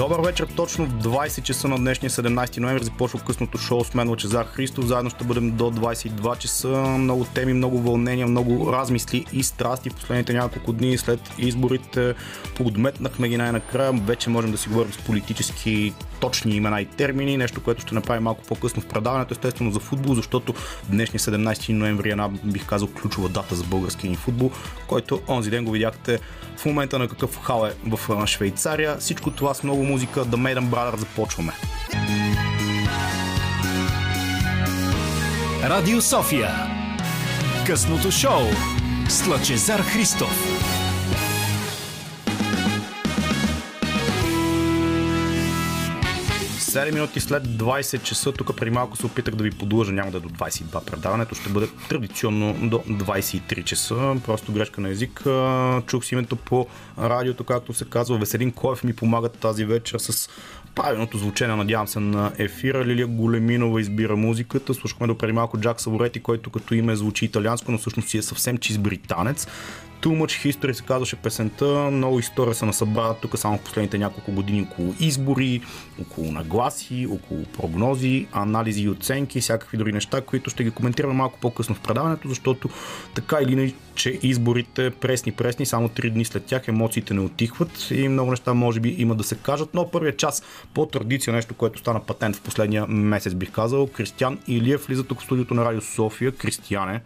Добър вечер, точно в 20 часа на днешния 17 ноември започва късното шоу с мен Лъчезар Христов. Заедно ще бъдем до 22 часа. Много теми, много вълнения, много размисли и страсти в последните няколко дни след изборите. Подметнахме ги най-накрая. Вече можем да си говорим с политически точни имена и термини. Нещо, което ще направим малко по-късно в предаването, естествено за футбол, защото днешния 17 ноември е една, бих казал, ключова дата за българския ни футбол, който онзи ден го видяхте в момента на какъв хал е в Швейцария. Всичко това с много музика. The Maiden Brother започваме. Радио София. Късното шоу с Лъчезар Христов. 7 минути след 20 часа, тук при малко се опитах да ви подлъжа, няма да е до 22 предаването, ще бъде традиционно до 23 часа, просто грешка на език. Чух си името по радиото, както се казва, Веселин Коев ми помага тази вечер с правилното звучение, надявам се, на ефира. Лилия Големинова избира музиката. Слушахме до преди малко Джак Саворети, който като име звучи италианско, но всъщност си е съвсем чист британец. Too Much History се казваше песента. Много история се насъбра тук само в последните няколко години около избори, около нагласи, около прогнози, анализи и оценки, всякакви други неща, които ще ги коментираме малко по-късно в предаването, защото така или иначе изборите пресни-пресни, само 3 дни след тях емоциите не отихват и много неща може би има да се кажат, но първият час по традиция, нещо, което стана патент в последния месец бих казал, Кристиян Илиев влиза тук в студиото на Радио София. Кристияне,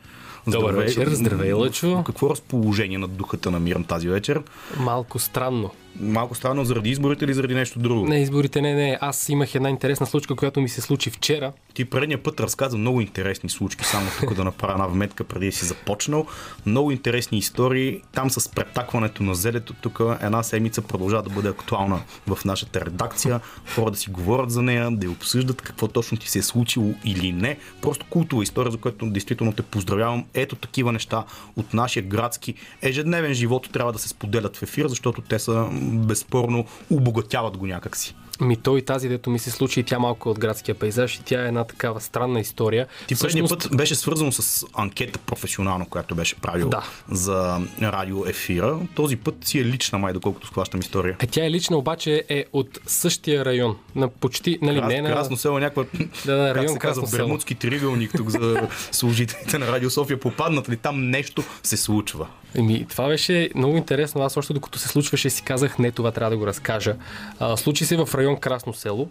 Добър Здравей. вечер, здравей Лъчо. Какво разположение на духата намирам тази вечер? Малко странно малко странно заради изборите или заради нещо друго? Не, изборите не, не. Аз имах една интересна случка, която ми се случи вчера. Ти предния път разказа много интересни случки, само тук да направя една вметка преди да си започнал. Много интересни истории. Там с претакването на зелето, тук една седмица продължава да бъде актуална в нашата редакция. Хора да си говорят за нея, да я обсъждат какво точно ти се е случило или не. Просто култова история, за която действително те поздравявам. Ето такива неща от нашия градски ежедневен живот трябва да се споделят в ефир, защото те са безспорно обогатяват го някакси. Ми той и тази, дето ми се случи, тя малко от градския пейзаж и тя е една такава странна история. Ти предния път беше свързано с анкета професионално, която беше правил да. за радио ефира. Този път си е лична, май, доколкото схващам история. Е, тя е лична, обаче е от същия район. На почти, нали, Крас, не на... Красно село, някаква, да, да, район, как се казва, Бермудски триъгълник тук за служителите на Радио София. Попаднат ли там нещо се случва? Еми, това беше много интересно. Аз още докато се случваше си казах, не, това трябва да го разкажа. А, случи се в район Красно село.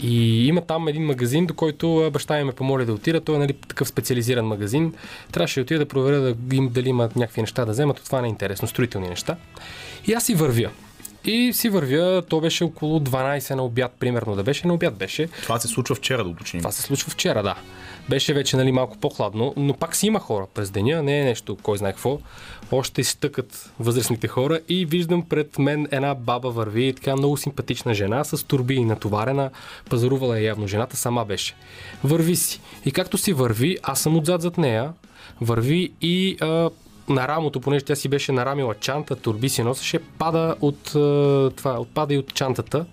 И има там един магазин, до който баща ми ме помоли да отида. Той е нали, такъв специализиран магазин. Трябваше да отида да проверя да им, дали имат някакви неща да вземат. Това не е интересно, строителни неща. И аз си вървя. И си вървя, то беше около 12 на обяд, примерно да беше. На обяд беше. Това се случва вчера, да уточним. Това се случва вчера, да. Беше вече нали, малко по-хладно, но пак си има хора през деня, не е нещо, кой знае какво. Още си тъкат възрастните хора и виждам пред мен една баба върви, така много симпатична жена с турби и натоварена, пазарувала е явно жената, сама беше. Върви си. И както си върви, аз съм отзад зад нея, върви и а, на рамото, понеже тя си беше нарамила чанта, турби си носеше, пада от, това, отпада и от чантата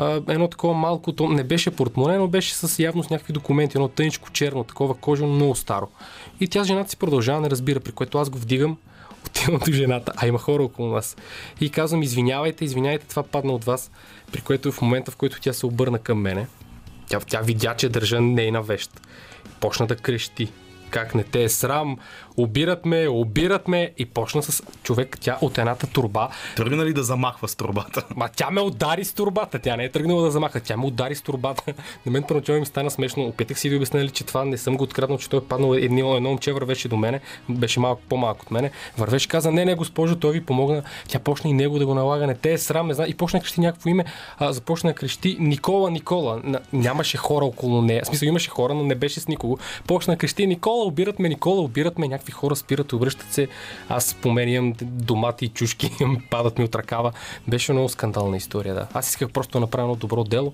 едно такова малко, то не беше портмоне, но беше с явно с някакви документи, едно тъничко черно, такова кожено, много старо. И тя жената си продължава, не разбира, при което аз го вдигам, отивам до жената, а има хора около нас. И казвам, извинявайте, извинявайте, това падна от вас, при което в момента, в който тя се обърна към мене, тя, тя видя, че държа нейна вещ. Почна да крещи. Как не те е срам, обират ме, обират ме и почна с човек, тя от едната турба. Тръгна ли да замахва с турбата? Ма тя ме удари с турбата, тя не е тръгнала да замаха, тя ме удари с турбата. На мен първоначално ми стана смешно. Опитах си да обясня, че това не съм го откраднал, че той е паднал едно, едно момче вървеше до мене, беше малко по-малко от мене. Вървеше, каза, не, не, госпожо, той ви помогна. Тя почна и него да го налага, не те е срам, не знам. И почна да крещи някакво име, а, започна да крещи Никола, Никола. Нямаше хора около нея. В смисъл имаше хора, но не беше с никого. Почна да крещи Никола, обират ме, Никола, обират ме, някакви хора спират, връщат се. Аз споменям домати и чушки, падат ми от ръкава. Беше много скандална история, да. Аз исках просто да направя едно добро дело.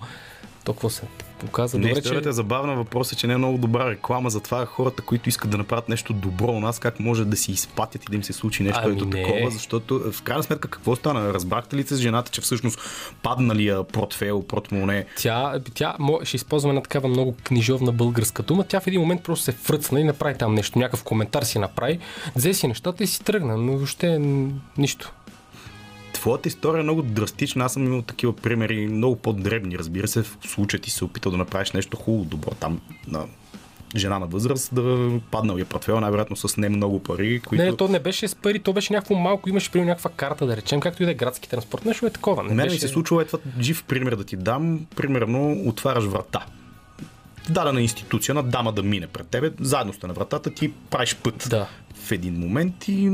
Толкова се показа. Не, добре, историята че... е забавна. Въпросът е, че не е много добра реклама за това хората, които искат да направят нещо добро у нас, как може да си изпатят и да им се случи нещо ами ето такова, защото в крайна сметка какво стана? Разбрахте ли се с жената, че всъщност падналия портфел, портмоне? Тя, тя ще използва една такава много книжовна българска дума. Тя в един момент просто се фръцна и направи там нещо, някакъв коментар си направи, взе си нещата и си тръгна, но въобще нищо твоята история е много драстична. Аз съм имал такива примери, много по-дребни, разбира се. В случая ти се опитал да направиш нещо хубаво, добро там на жена на възраст, да паднал я портфел, най-вероятно с не много пари. Които... Не, то не беше с пари, то беше някакво малко, имаше при някаква карта, да речем, както и да е градски транспорт. Нещо е такова. Не Мен беше... ми се случва е това жив пример да ти дам. Примерно отваряш врата дадена институция на дама да мине пред тебе, заедно сте на вратата, ти правиш път. Да в един момент и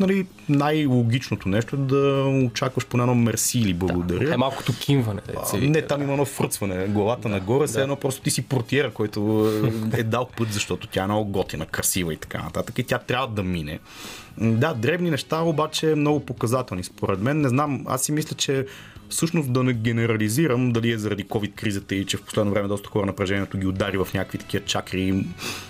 нали, най-логичното нещо е да очакваш по едно мерси или благодаря. Да, е малкото кимване. А, не, там има едно фръцване. Главата да, нагоре, да. едно просто ти си портиера, който е дал път, защото тя е много готина, красива и така нататък. И тя трябва да мине. Да, древни неща, обаче много показателни според мен. Не знам, аз си мисля, че всъщност да не генерализирам дали е заради COVID-кризата и че в последно време доста хора напрежението ги удари в някакви такива чакри,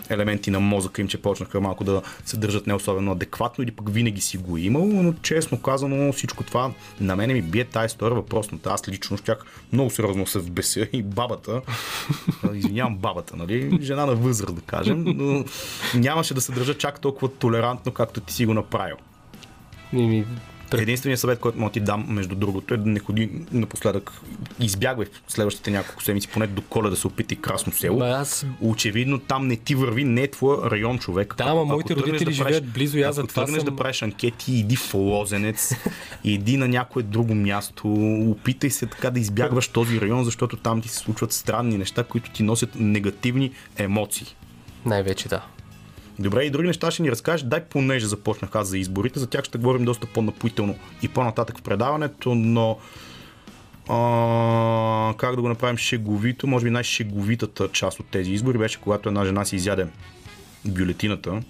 елементи на мозъка им, че почнаха малко да се държат не особено адекватно или пък винаги си го имал, но честно казано всичко това на мене ми бие тази история въпросната. Аз лично щях много сериозно се вбеся и бабата, извинявам бабата, нали, жена на възраст да кажем, но нямаше да се държа чак толкова толерантно, както ти си го направил. Ми, Единственият съвет, който мога ти дам, между другото, е да не ходи напоследък. Избягвай в следващите няколко седмици, поне до коля да се опитай красно село. Ба, аз... Очевидно там не ти върви, не е твой район човек. Да, ама моите родители да живеят близо и аз за това съм... да правиш анкети, иди в Лозенец, иди на някое друго място, опитай се така да избягваш този район, защото там ти се случват странни неща, които ти носят негативни емоции. Най-вече да. Добре, и други неща ще ни разкажеш. Дай понеже започнах аз за изборите, за тях ще говорим доста по-напоително и по-нататък в предаването, но а, как да го направим шеговито, може би най-шеговитата част от тези избори беше когато една жена си изяде бюлетината.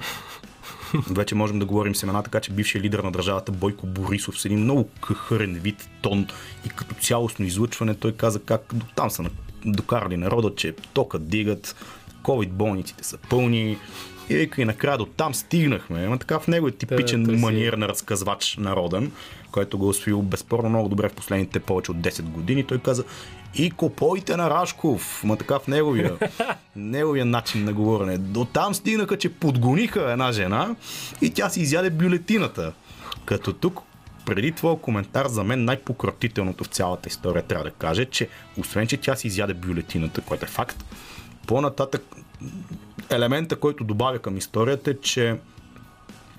Вече можем да говорим семена, така че бившия лидер на държавата Бойко Борисов с един много къхърен вид, тон и като цялостно излъчване, той каза как там са докарали народа, че тока дигат, COVID болниците са пълни, и вика и накрая до там стигнахме. Ама така в него е типичен да, маниер на разказвач народен, който го е освоил безспорно много добре в последните повече от 10 години. Той каза и копойте на Рашков. Ма така в неговия, неговия начин на говорене. До там стигнаха, че подгониха една жена и тя си изяде бюлетината. Като тук преди твоя коментар, за мен най-пократителното в цялата история трябва да каже, че освен, че тя си изяде бюлетината, което е факт, по-нататък елемента, който добавя към историята е, че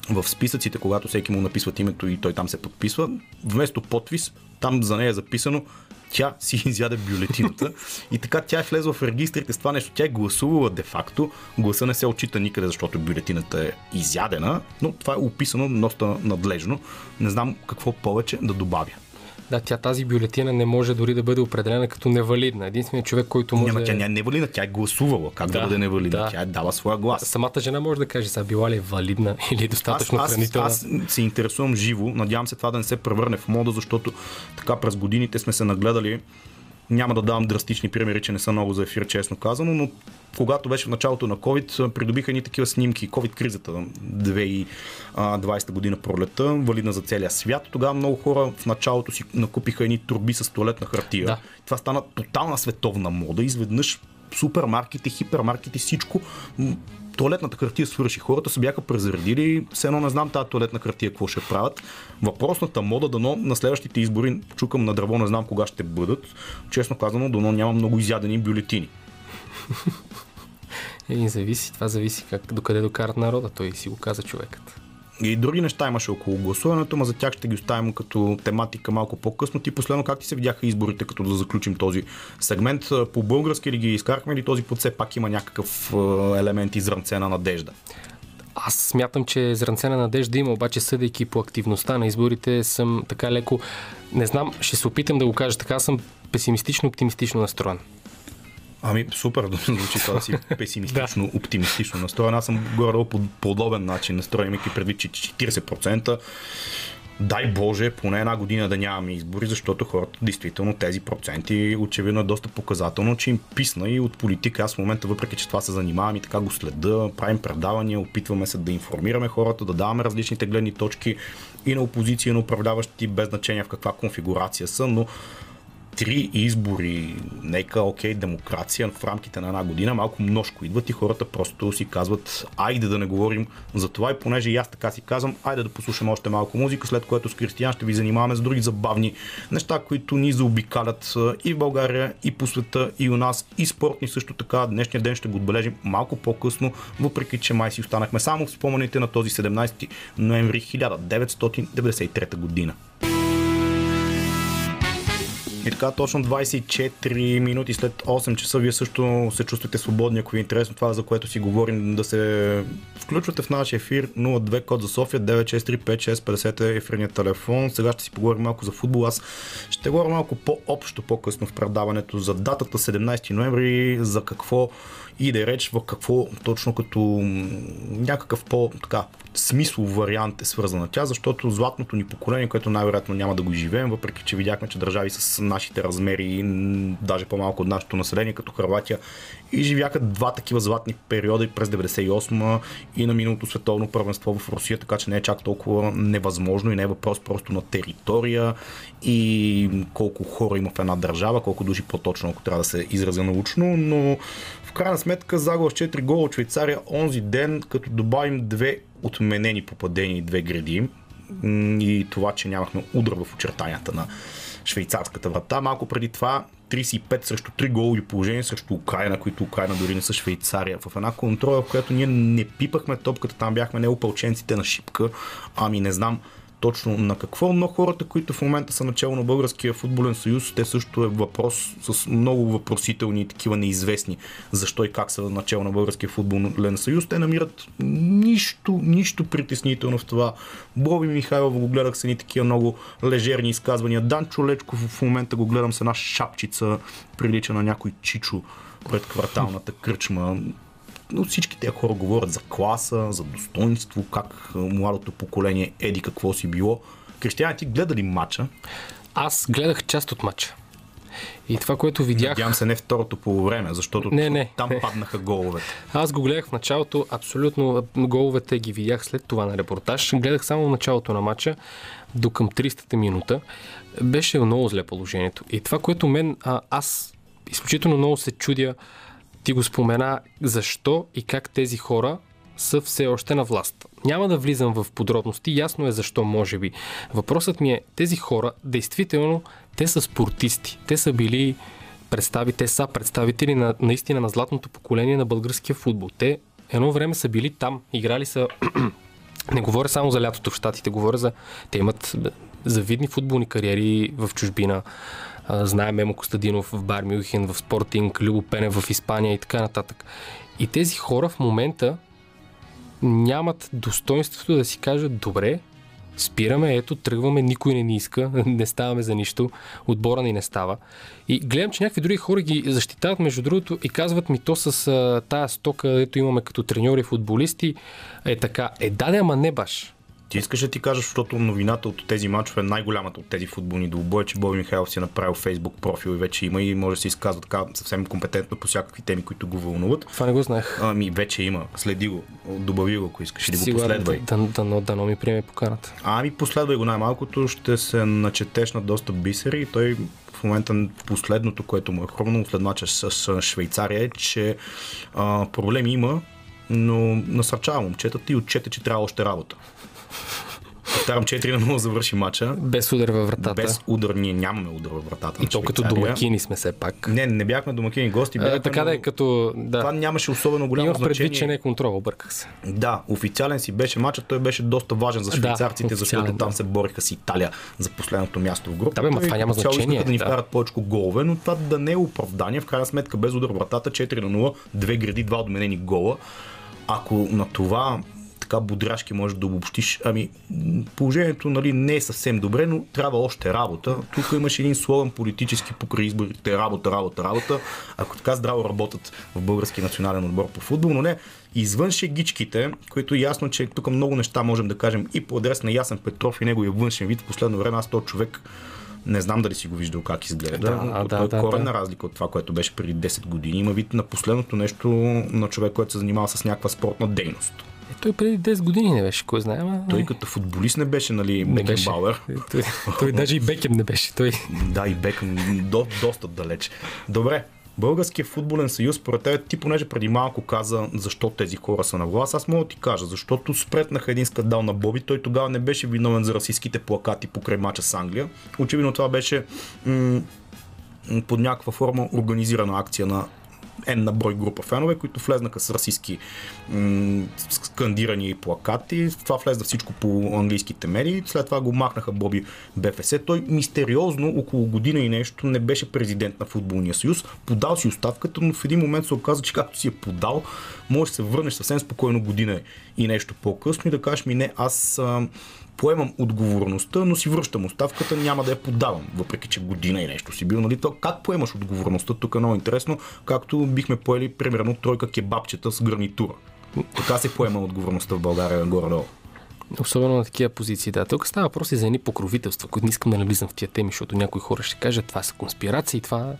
в списъците, когато всеки му написват името и той там се подписва, вместо подпис, там за нея е записано тя си изяде бюлетината и така тя е влезла в регистрите с това нещо. Тя е гласувала де-факто. Гласа не се отчита никъде, защото бюлетината е изядена, но това е описано доста надлежно. Не знам какво повече да добавя. Да, тя тази бюлетина не може дори да бъде определена като невалидна. Единственият човек, който може. Няма, тя не е невалидна, тя е гласувала. Как да, да бъде невалидна? Да. Тя е дала своя глас. Самата жена може да каже, сега била ли е валидна или достатъчно аз, хранителна. Аз, аз се интересувам живо. Надявам се това да не се превърне в мода, защото така през годините сме се нагледали няма да давам драстични примери, че не са много за ефир, честно казано, но когато беше в началото на COVID, придобиха ни такива снимки. COVID-кризата 2020 година пролета, валидна за целия свят. Тогава много хора в началото си накупиха едни турби с туалетна хартия. Да. Това стана тотална световна мода. Изведнъж супермаркети, хипермаркети, всичко туалетната хартия свърши. Хората се бяха презаредили, все едно не знам тази туалетна хартия какво ще правят. Въпросната мода, дано на следващите избори, чукам на дърво, не знам кога ще бъдат. Честно казано, дано няма много изядени бюлетини. Еми, зависи, това зависи как, докъде докарат народа, той си го каза човекът. И други неща имаше около гласуването, но за тях ще ги оставим като тематика малко по-късно. Ти последно как ти се видяха изборите, като да заключим този сегмент? По български ли ги изкарахме или този път все пак има някакъв елемент изрънце на надежда? Аз смятам, че зранце на надежда има, обаче съдейки по активността на изборите съм така леко, не знам, ще се опитам да го кажа така, съм песимистично-оптимистично настроен. Ами, супер да звучи това да си песимистично, оптимистично настроен. Аз съм горе по подобен начин настроен, имайки предвид, че 40% дай Боже, поне една година да нямаме избори, защото хората, действително, тези проценти очевидно е доста показателно, че им писна и от политика. Аз в момента, въпреки че това се занимавам и така го следа, правим предавания, опитваме се да информираме хората, да даваме различните гледни точки и на опозиция, и на управляващи, без значение в каква конфигурация са, но три избори, нека, окей, демокрация в рамките на една година, малко множко идват и хората просто си казват, айде да не говорим за това и понеже и аз така си казвам, айде да послушам още малко музика, след което с Кристиян ще ви занимаваме с други забавни неща, които ни заобикалят и в България, и по света, и у нас, и спортни също така. Днешния ден ще го отбележим малко по-късно, въпреки че май си останахме само в спомените на този 17 ноември 1993 година. И така, точно 24 минути след 8 часа, вие също се чувствате свободни, ако ви е интересно това, за което си говорим, да се включвате в нашия ефир 02 код за София 9635650 е ефирния телефон. Сега ще си поговорим малко за футбол. Аз ще говоря малко по-общо по-късно в предаването за датата 17 ноември, за какво и да реч в какво точно като някакъв по-така смислов вариант е свързана тя, защото златното ни поколение, което най-вероятно няма да го живеем, въпреки че видяхме, че държави с нашите размери, даже по-малко от нашето население, като Харватия, и живяха два такива златни периода и през 98 и на миналото световно първенство в Русия, така че не е чак толкова невъзможно и не е въпрос просто на територия и колко хора има в една държава, колко души по-точно, ако трябва да се изразя научно, но в крайна сметка загуба с 4 гола от Швейцария онзи ден, като добавим две отменени попадения и две гради и това, че нямахме удар в очертанията на швейцарската врата. Малко преди това 35 срещу 3 голови положения срещу Украина, които Украина дори не са Швейцария. В една контрола, в която ние не пипахме топката, там бяхме не опълченците на шипка, ами не знам точно на какво, но хората, които в момента са начало на Българския футболен съюз, те също е въпрос с много въпросителни и такива неизвестни защо и как са начало на Българския футболен съюз. Те намират нищо, нищо притеснително в това. Боби Михайлов го гледах с едни такива много лежерни изказвания. Данчо Лечков в момента го гледам с една шапчица, прилича на някой чичо пред кварталната кръчма но всички тези хора говорят за класа, за достоинство, как младото поколение еди какво си било. Кристиян, ти гледа ли матча? Аз гледах част от матча. И това, което видях... Надявам се не второто по време, защото не, не, там не. паднаха головете. Аз го гледах в началото, абсолютно головете ги видях след това на репортаж. Гледах само началото на матча до към 300-та минута. Беше много зле положението. И това, което мен, а, аз изключително много се чудя ти го спомена защо и как тези хора са все още на власт. Няма да влизам в подробности, ясно е защо може би. Въпросът ми е, тези хора, действително, те са спортисти. Те са били представи, те са представители на, наистина на златното поколение на българския футбол. Те едно време са били там, играли са не говоря само за лятото в Штатите, говоря за... Те имат завидни футболни кариери в чужбина знаем Мемо Костадинов в Бар Мюхен, в Спортинг, Любо Пене в Испания и така нататък. И тези хора в момента нямат достоинството да си кажат, добре, спираме, ето, тръгваме, никой не ни иска, не ставаме за нищо, отбора ни не става. И гледам, че някакви други хора ги защитават, между другото, и казват ми то с а, тая стока, ето имаме като треньори, футболисти, е така. Е, да, ама не баш. Ти искаш да ти кажеш, защото новината от тези мачове е най-голямата от тези футболни двубои, че Боби Михайлов си е направил фейсбук профил и вече има и може да се изказва така съвсем компетентно по всякакви теми, които го вълнуват. Това не го знаех. Ами вече има. Следи го. Добави го, ако искаш. Да го последвай. Да, да, да, да, ми приеме поканата. Ами последвай го най-малкото. Ще се начетеш на доста бисери и той в момента последното, което му е хрумно след мача с Швейцария е, че а, проблеми има, но насърчава момчетата и отчете, че трябва още работа. Повтарям 4 на 0 завърши мача. Без удар във вратата. Без удар ние нямаме удар във вратата. И то като домакини сме все пак. Не, не бяхме домакини гости. Бяхме, а, така да е като. Да. Това нямаше особено голямо Имах значение. предвид, че не е контрол, обърках се. Да, официален си беше мача, той беше доста важен за швейцарците, да, защото да. там се бориха с Италия за последното място в групата. Да, бе, това няма значение. да ни вкарат повече голове, но това да не е оправдание. В крайна сметка без удар вратата 4 на 0, две гради, два отменени гола. Ако на това така бодряшки можеш да обобщиш. Ами, положението нали, не е съвсем добре, но трябва още работа. Тук имаш един слоган политически покрай изборите работа, работа, работа. Ако така здраво работят в български национален отбор по футбол, но не извън шегичките, които ясно, че тук много неща можем да кажем и по адрес на Ясен Петров и неговия външен вид. В последно време аз този човек не знам дали си го виждал как изглежда. Да, да, да, коренна да. разлика от това, което беше преди 10 години. Има вид на последното нещо на човек, който се занимава с някаква спортна дейност. Той преди 10 години не беше, кой знае. Ама... Той като футболист не беше, нали, не беше. Бауер. Е, Той, той даже и Бекем не беше. Той... Да, и Бекъм до, доста далеч. Добре, Българския футболен съюз, според теб, ти понеже преди малко каза защо тези хора са на власт, аз мога да ти кажа, защото спретнаха един скандал на Боби, той тогава не беше виновен за расистските плакати покрай мача с Англия. Очевидно това беше м- под някаква форма организирана акция на N на брой група фенове, които влезнаха с расистски м- скандирани плакати. Това влезна всичко по английските медии. След това го махнаха Боби БФС. Той мистериозно около година и нещо не беше президент на Футболния съюз. Подал си оставката, но в един момент се оказа, че както си е подал, можеш да се върнеш съвсем спокойно година и нещо по-късно и да кажеш ми не, аз поемам отговорността, но си връщам оставката, няма да я подавам, въпреки че година и нещо си бил. Нали? То, как поемаш отговорността? Тук е много интересно, както бихме поели примерно тройка кебабчета с гарнитура. Така се поема отговорността в България горе-долу. Особено на такива позиции, да. Тук става въпрос и за едни покровителства, които не искам да навлизам в тия теми, защото някои хора ще кажат, това са конспирации, това...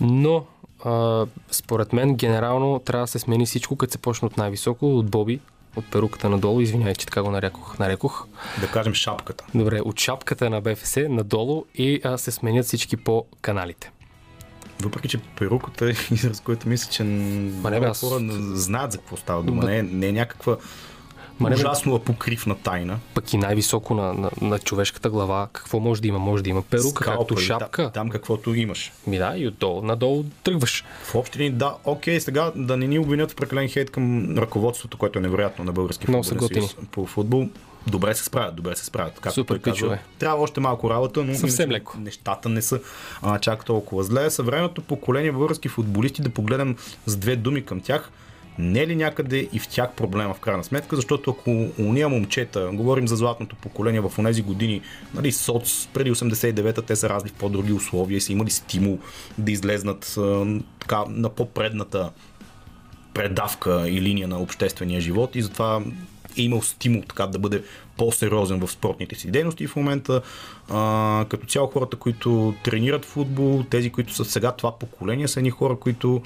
Но, а, според мен, генерално трябва да се смени всичко, като се почне от най-високо, от Боби, от перуката надолу, извинявай, че така го нарекох. нарекох. Да кажем шапката. Добре, от шапката на БФС надолу и а, се сменят всички по каналите. Въпреки, че перуката е израз, който мисля, че Ма не, аз- хора знаят за какво става дума. Ба- Не, е- не е някаква Ма не, бе. ужасно апокривна тайна. Пък и най-високо на, на, на човешката глава, какво може да има? Може да има перука, Скалпа както шапка. Там, там каквото имаш. Ми да, и отдолу, надолу тръгваш. В общи линии, да, окей, сега да не ни обвинят в прекален хейт към ръководството, което е невероятно на български са футболен съюз по футбол. Добре се справят, добре се справят. Както Супер пичове. Трябва още малко работа, но Съвсем леко. нещата не са а, чак толкова зле. Съвременното поколение български футболисти, да погледнем с две думи към тях, не е ли някъде и в тях проблема в крайна сметка, защото ако уния момчета, говорим за златното поколение в онези години, нали, соц, преди 89-та те са разли в по-други условия и са имали стимул да излезнат така, на по-предната предавка и линия на обществения живот и затова е имал стимул така да бъде по-сериозен в спортните си дейности в момента а, като цяло хората, които тренират футбол, тези, които са сега това поколение, са едни хора, които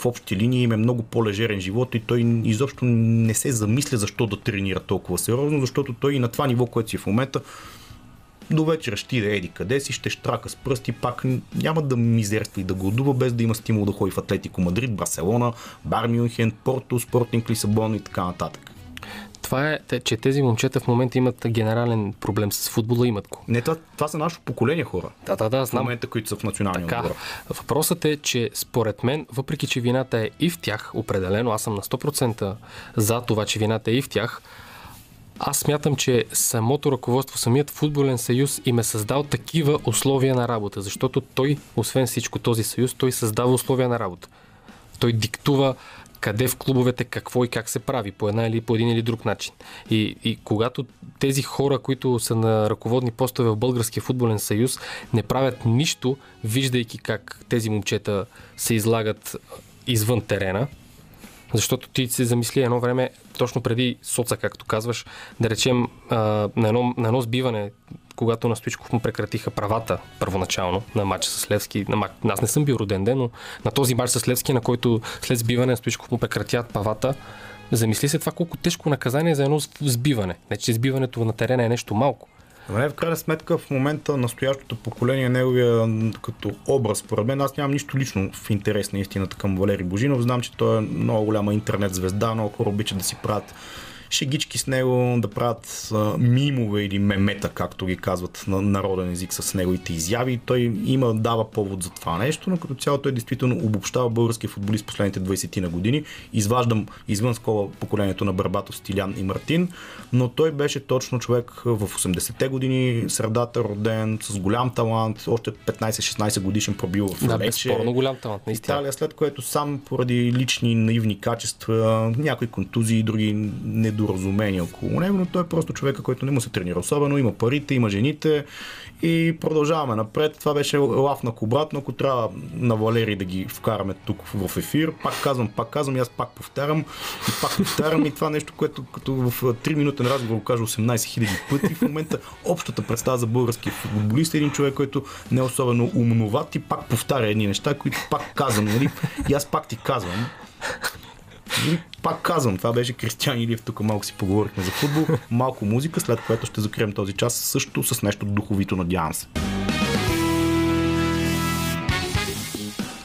в общи линии им е много по-лежерен живот и той изобщо не се замисля защо да тренира толкова сериозно, защото той и на това ниво, което си в момента, до вечера ще иде еди къде си, ще штрака с пръсти, пак няма да мизерства и да гладува, без да има стимул да ходи в Атлетико Мадрид, Барселона, Бар Мюнхен, Порто, Спортинг Лисабон и така нататък. Това е, че тези момчета в момента имат генерален проблем с футбола, имат го. Не, това, това са нашето поколение хора. Да, да, да, В знам. момента, които са в националния Така, отбор. въпросът е, че според мен, въпреки че вината е и в тях, определено, аз съм на 100% за това, че вината е и в тях, аз смятам, че самото ръководство, самият футболен съюз им е създал такива условия на работа, защото той, освен всичко този съюз, той създава условия на работа. Той диктува къде в клубовете, какво и как се прави, по една или по един или друг начин. И, и когато тези хора, които са на ръководни постове в Българския футболен съюз, не правят нищо, виждайки как тези момчета се излагат извън терена, защото ти се замисли едно време, точно преди соца, както казваш, да речем на, едно, на едно сбиване, когато на Стоичков му прекратиха правата първоначално на матча с Левски. На, ма- аз не съм бил роден ден, но на този матч с Левски, на който след сбиване на Стоичков му прекратят правата, замисли се това колко тежко наказание за едно сбиване. Не, че сбиването на терена е нещо малко. Добре, в крайна сметка в момента настоящото поколение, неговия като образ, според мен, аз нямам нищо лично в интерес на истината към Валери Божинов. Знам, че той е много голяма интернет звезда, много хора обичат да си правят шегички с него, да правят а, мимове или мемета, както ги казват на народен език с неговите изяви. Той има, дава повод за това нещо, но като цяло той действително обобщава българския футболист последните 20 на години. Изваждам извън скола поколението на Барбатов, Стилян и Мартин, но той беше точно човек в 80-те години, средата роден, с голям талант, още 15-16 годишен пробил в Да, Лече. безспорно голям талант, наистина. Италия, след което сам поради лични наивни качества, някои контузии други недоразумения около него, но той е просто човека, който не му се тренира особено, има парите, има жените и продължаваме напред. Това беше лафнак обратно, ако трябва на Валери да ги вкараме тук в ефир. Пак казвам, пак казвам, и аз пак повтарям и пак повтарям и това нещо, което като в 3 минутен разговор го кажа 18 000 пъти. В момента общата представа за българския футболист е един човек, който не е особено умноват и пак повтаря едни неща, които пак казвам, нали? И аз пак ти казвам. И Пак казвам, това беше Кристиан Илиев, тук малко си поговорихме за футбол, малко музика, след което ще закрием този час също с нещо духовито, надявам се.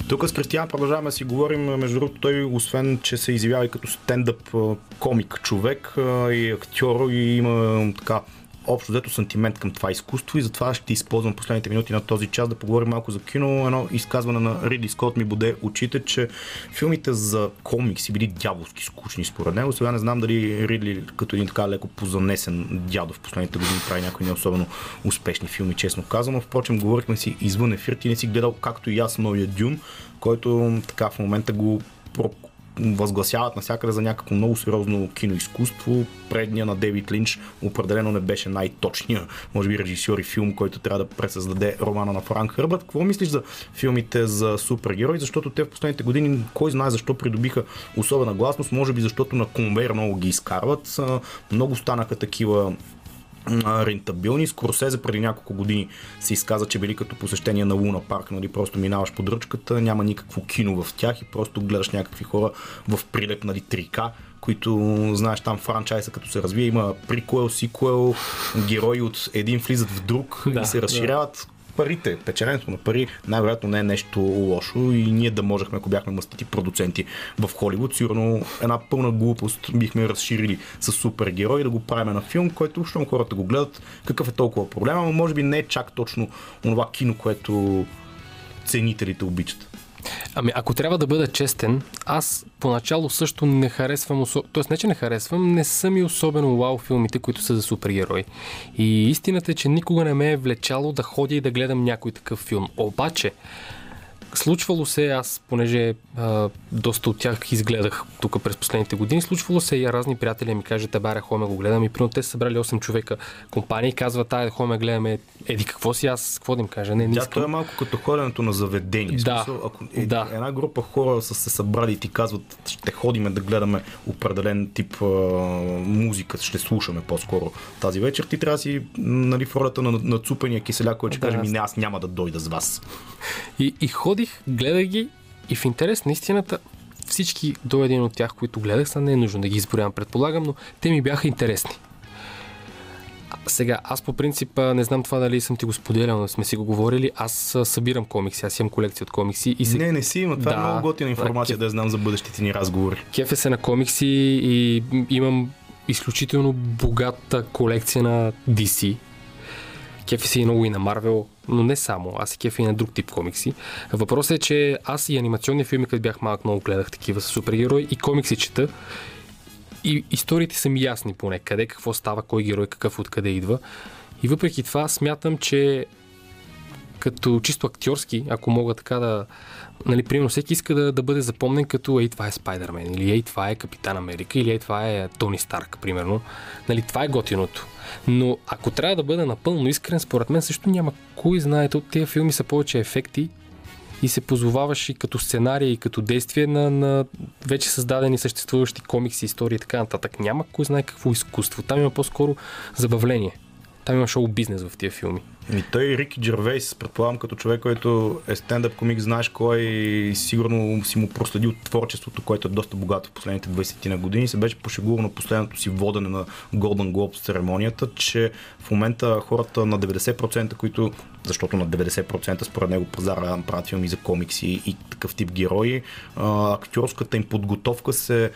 Тук с Кристиан продължаваме да си говорим. Между другото, той, освен, че се изявява и като стендъп комик човек и актьор и има така общо взето сантимент към това изкуство и затова ще използвам последните минути на този час да поговорим малко за кино. Едно изказване на Ридли Скот ми буде очите, че филмите за комикси били дяволски скучни според него. Сега не знам дали Ридли като един така леко позанесен дядо в последните години прави някои не особено успешни филми, честно казано. Впрочем, говорихме си извън ефир, ти не си гледал както и аз новия Дюн, който така в момента го възгласяват навсякъде за някакво много сериозно киноизкуство. Предния на Дейвид Линч определено не беше най-точния, може би, режисьор и филм, който трябва да пресъздаде романа на Франк Хърбърт. Какво мислиш за филмите за супергерои? Защото те в последните години, кой знае защо придобиха особена гласност, може би защото на конвейер много ги изкарват. Много станаха такива рентабилни. Скоросезе преди няколко години се изказа, че били като посещение на Луна парк, нали, просто минаваш под ръчката, няма никакво кино в тях и просто гледаш някакви хора в прилеп, нали, 3К, които, знаеш, там франчайза като се развие, има прикуел, сикуел, герои от един влизат в друг да, и се разширяват парите, печенето на пари най-вероятно не е нещо лошо и ние да можехме, ако бяхме мастити продуценти в Холивуд, сигурно една пълна глупост бихме разширили с супергерой да го правим на филм, който, щом хората го гледат, какъв е толкова проблема, но може би не е чак точно това кино, което ценителите обичат. Ами, ако трябва да бъда честен, аз поначало също не харесвам, Тоест, не че не харесвам, не са ми особено вау филмите, които са за супергерои. И истината е, че никога не ме е влечало да ходя и да гледам някой такъв филм. Обаче, Случвало се, аз, понеже а, доста от тях изгледах тук през последните години, случвало се и разни приятели ми кажат, баре, хоме го гледам и примерно те са събрали 8 човека компания и казват, ай, хоме гледаме, еди какво си, аз какво да им кажа, не, не искам. Да, е малко като ходенето на заведение. Да, смисъл, ако е, да. една група хора са се събрали и ти казват, ще ходиме да гледаме определен тип а, музика, ще слушаме по-скоро тази вечер, ти трябва да си нали, в ролята на, на цупения киселя, който ще да, каже, ми не, аз няма да дойда с вас. И, и ходи ходих, гледах ги и в интерес на истината всички до един от тях, които гледах, са не е нужно да ги изборявам, предполагам, но те ми бяха интересни. Сега, аз по принцип не знам това дали съм ти го споделял, но сме си го говорили. Аз събирам комикси, аз имам колекция от комикси. И се... Не, не си има. Това е да, е много готина информация, да, да знам за бъдещите ни разговори. Кефе се на комикси и имам изключително богата колекция на DC. Кефи се и много и на Марвел, но не само. Аз се кефи и на друг тип комикси. Въпросът е, че аз и анимационни филми, като бях малък, много гледах такива с супергерои и комикси чета. И историите са ми ясни поне. Къде, какво става, кой герой, какъв откъде идва. И въпреки това смятам, че като чисто актьорски, ако мога така да... Нали, примерно, всеки иска да, да бъде запомнен като ей, това е Спайдермен, или ей, това е Капитан Америка, или ей, това е Тони Старк, примерно. Нали, това е готиното. Но ако трябва да бъда напълно искрен, според мен също няма кой знае. От тези филми са повече ефекти и се позоваваш и като сценарий, и като действие на, на вече създадени съществуващи комикси, истории и така нататък. Няма кой знае какво изкуство. Там има по-скоро забавление. Там има шоу бизнес в тия филми. И той Рики Джервейс, предполагам като човек, който е стендъп комик, знаеш кой и сигурно си му проследил творчеството, което е доста богато в последните 20 на години. Се беше пошегувал на последното си водене на Golden Globe церемонията, че в момента хората на 90%, които, защото на 90% според него пазара правят филми за комикси и такъв тип герои, актьорската им подготовка се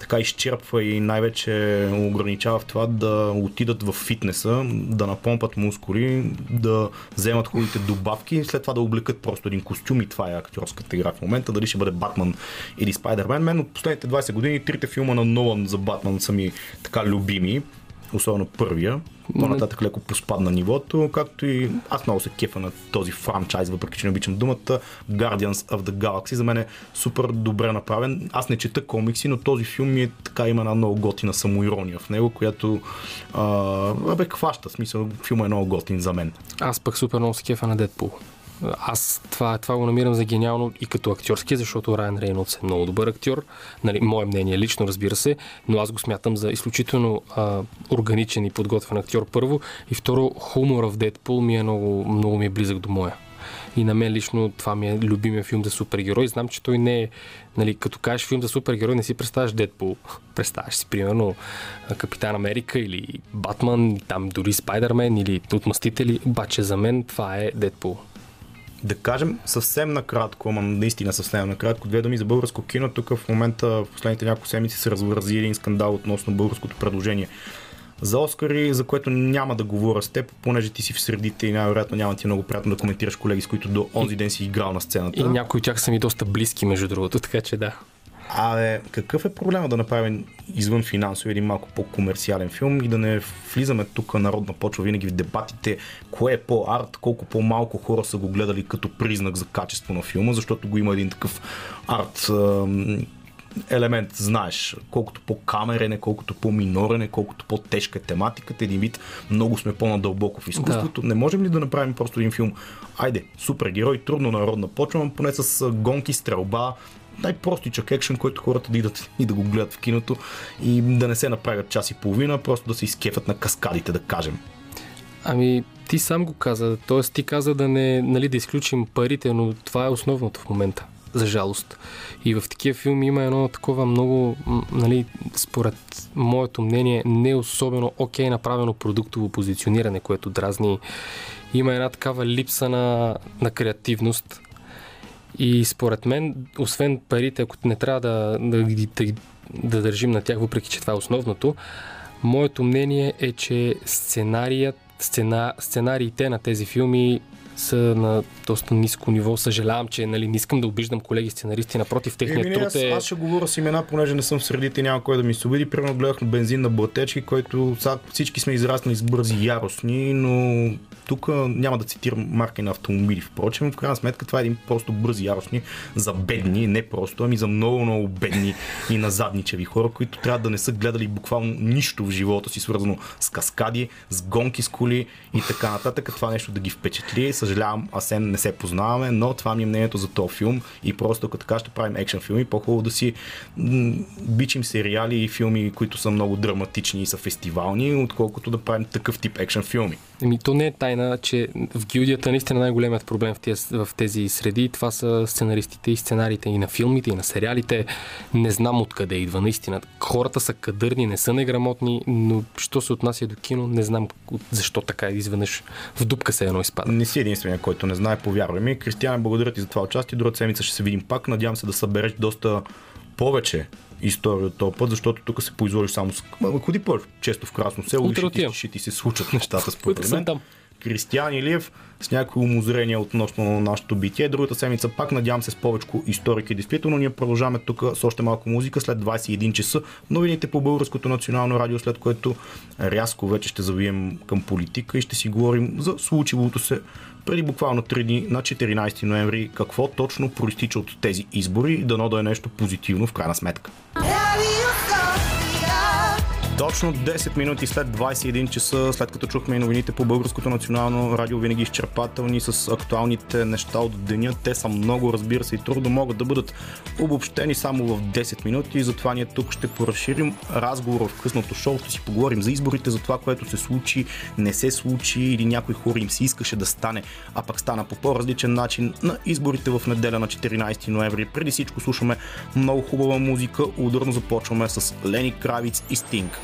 така изчерпва и най-вече ограничава в това да отидат в фитнеса, да напомпат мускули, да вземат хубавите добавки и след това да облекат просто един костюм и това е актьорската игра в момента. Дали ще бъде Батман или Спайдермен. Мен от последните 20 години трите филма на Нолан за Батман са ми така любими особено първия. По-нататък леко поспадна нивото, както и аз много се кефа на този франчайз, въпреки че не обичам думата. Guardians of the Galaxy за мен е супер добре направен. Аз не чета комикси, но този филм ми е така има една много готина самоирония в него, която а, бе хваща. Смисъл, филма е много готин за мен. Аз пък супер много се кефа на Дедпул. Аз това, това го намирам за гениално и като актьорски, защото Райан Рейнолдс е много добър актьор. Нали, мое мнение лично, разбира се, но аз го смятам за изключително а, органичен и подготвен актьор първо. И второ, хумора в Дедпул ми е много, много ми е близък до моя. И на мен лично това ми е любимия филм за супергерой. Знам, че той не е, нали, като кажеш филм за супергерой, не си представяш Дедпул. Представяш си, примерно, Капитан Америка или Батман, там дори Спайдермен или Отмъстители. Обаче за мен това е Дедпул. Да кажем съвсем накратко, ама наистина съвсем накратко, две думи за българско кино. Тук в момента, в последните няколко седмици се разрази един скандал относно българското предложение за Оскари, за което няма да говоря с теб, понеже ти си в средите и най-вероятно няма ти е много приятно да коментираш колеги, с които до онзи ден си играл на сцената. И някои от тях са ми доста близки, между другото, така че да. Абе, какъв е проблема да направим извън финансови един малко по-комерциален филм и да не влизаме тук народна почва винаги в дебатите, кое е по-арт, колко по-малко хора са го гледали като признак за качество на филма, защото го има един такъв арт елемент, знаеш, колкото по-камерен е, колкото по-минорен е, колкото по-тежка е тематиката, един вид, много сме по-надълбоко в изкуството. Да. Не можем ли да направим просто един филм, айде, супергерой, трудно народна почва, поне с гонки, стрелба, най-простичък екшен, който хората да идат и да го гледат в киното и да не се направят час и половина, просто да се изкефят на каскадите, да кажем. Ами, ти сам го каза, т.е. ти каза да не, нали, да изключим парите, но това е основното в момента за жалост. И в такива филми има едно такова много, нали, според моето мнение, не особено окей направено продуктово позициониране, което дразни. Има една такава липса на, на креативност. И според мен, освен парите, ако не трябва да, да, да, да държим на тях, въпреки че това е основното, моето мнение е, че сценарият, сцена, сценариите на тези филми са на доста ниско ниво. Съжалявам, че нали, не искам да обиждам колеги сценаристи, напротив, техният Еми, труд е... Аз, аз ще говоря с имена, понеже не съм в средите, няма кой да ми се обиди. Примерно гледах на бензин на блатечки, който са, всички сме израснали с бързи яростни, но тук няма да цитирам марки на автомобили, впрочем, в крайна сметка това е един просто бързи яростни за бедни, не просто, ами за много, много бедни и назадничеви хора, които трябва да не са гледали буквално нищо в живота си, свързано с каскади, с гонки с коли и така нататък. Това нещо да ги впечатли. Съжалявам, Асен не се познаваме, но това ми е мнението за този филм и просто като така ще правим екшен филми, по-хубаво да си бичим сериали и филми, които са много драматични и са фестивални, отколкото да правим такъв тип екшен филми. Еми, то не е тайна, че в гилдията наистина най-големият проблем в тези, в тези среди това са сценаристите и сценариите и на филмите, и на сериалите. Не знам откъде идва наистина. Хората са кадърни, не са неграмотни, но що се отнася до кино, не знам защо така изведнъж в дупка се едно изпада. Не си единствения, който не знае, повярвай ми. Кристиан, благодаря ти за това участие. Другата седмица ще се видим пак. Надявам се да събереш доста повече история от този път, защото тук се поизложиш само с... Ходи по-често в Красно село и ще ти, ще ти се случат нещата според мен. Кристиан Илиев с някои умозрения относно нашето битие. Другата седмица пак надявам се с повече историки. Действително ние продължаваме тук с още малко музика след 21 часа. Новините по Българското национално радио, след което рязко вече ще завием към политика и ще си говорим за случилото се преди буквално 3 дни на 14 ноември. Какво точно проистича от тези избори? Дано да е нещо позитивно в крайна сметка. Точно 10 минути след 21 часа, след като чухме новините по Българското национално радио, винаги изчерпателни с актуалните неща от деня. Те са много, разбира се, и трудно могат да бъдат обобщени само в 10 минути. Затова ние тук ще поразширим разговора в късното шоу. Ще си поговорим за изборите, за това, което се случи, не се случи или някой хора им си искаше да стане, а пък стана по по-различен начин на изборите в неделя на 14 ноември. Преди всичко слушаме много хубава музика. Ударно започваме с Лени Кравиц и Стинг.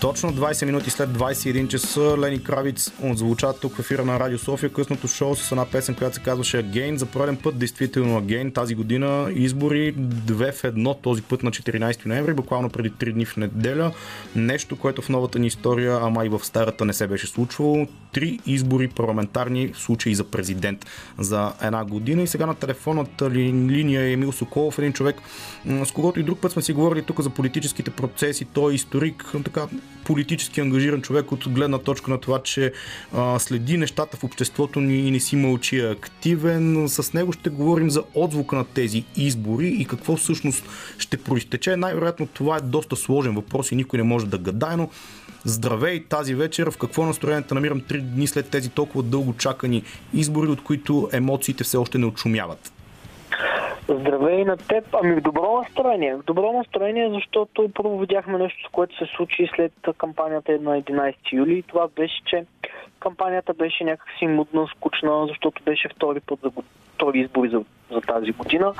Точно 20 минути след 21 часа Лени Кравиц отзвуча тук в ефира на Радио София късното шоу с една песен, която се казваше Again. За пореден път, действително Again, тази година избори две в едно, този път на 14 ноември, буквално преди 3 дни в неделя. Нещо, което в новата ни история, ама и в старата не се беше случвало. Три избори парламентарни случаи за президент за една година. И сега на телефонната линия е Емил Соколов, един човек, с когото и друг път сме си говорили тук за политическите процеси. Той е историк, така политически ангажиран човек от гледна точка на това, че а, следи нещата в обществото ни и не си мълчи активен. С него ще говорим за отзвука на тези избори и какво всъщност ще проистече. Най-вероятно това е доста сложен въпрос и никой не може да гадае, но Здравей тази вечер. В какво настроение намирам три дни след тези толкова дълго чакани избори, от които емоциите все още не отшумяват? Здравей на теб. Ами в добро настроение. В добро настроение, защото първо видяхме нещо, което се случи след кампанията на 11 юли. Това беше, че кампанията беше някакси мудна, скучна, защото беше втори път за втори избори за, за тази година.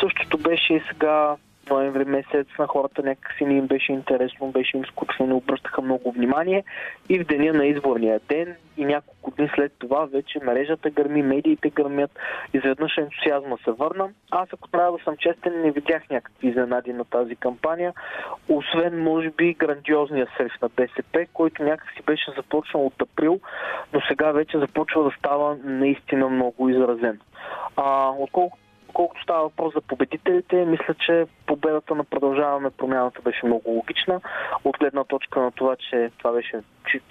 Същото беше и сега ноември месец на хората някакси не им беше интересно, беше им скучно, не обръщаха много внимание и в деня на изборния ден и няколко дни след това вече мрежата гърми, медиите гърмят, изведнъж ентусиазма се върна. Аз ако трябва да съм честен, не видях някакви изненади на тази кампания, освен може би грандиозния срещ на БСП, който някакси беше започнал от април, но сега вече започва да става наистина много изразен. А, отколкото колкото става въпрос за победителите, мисля, че победата на продължаваме промяната беше много логична. От гледна точка на това, че това беше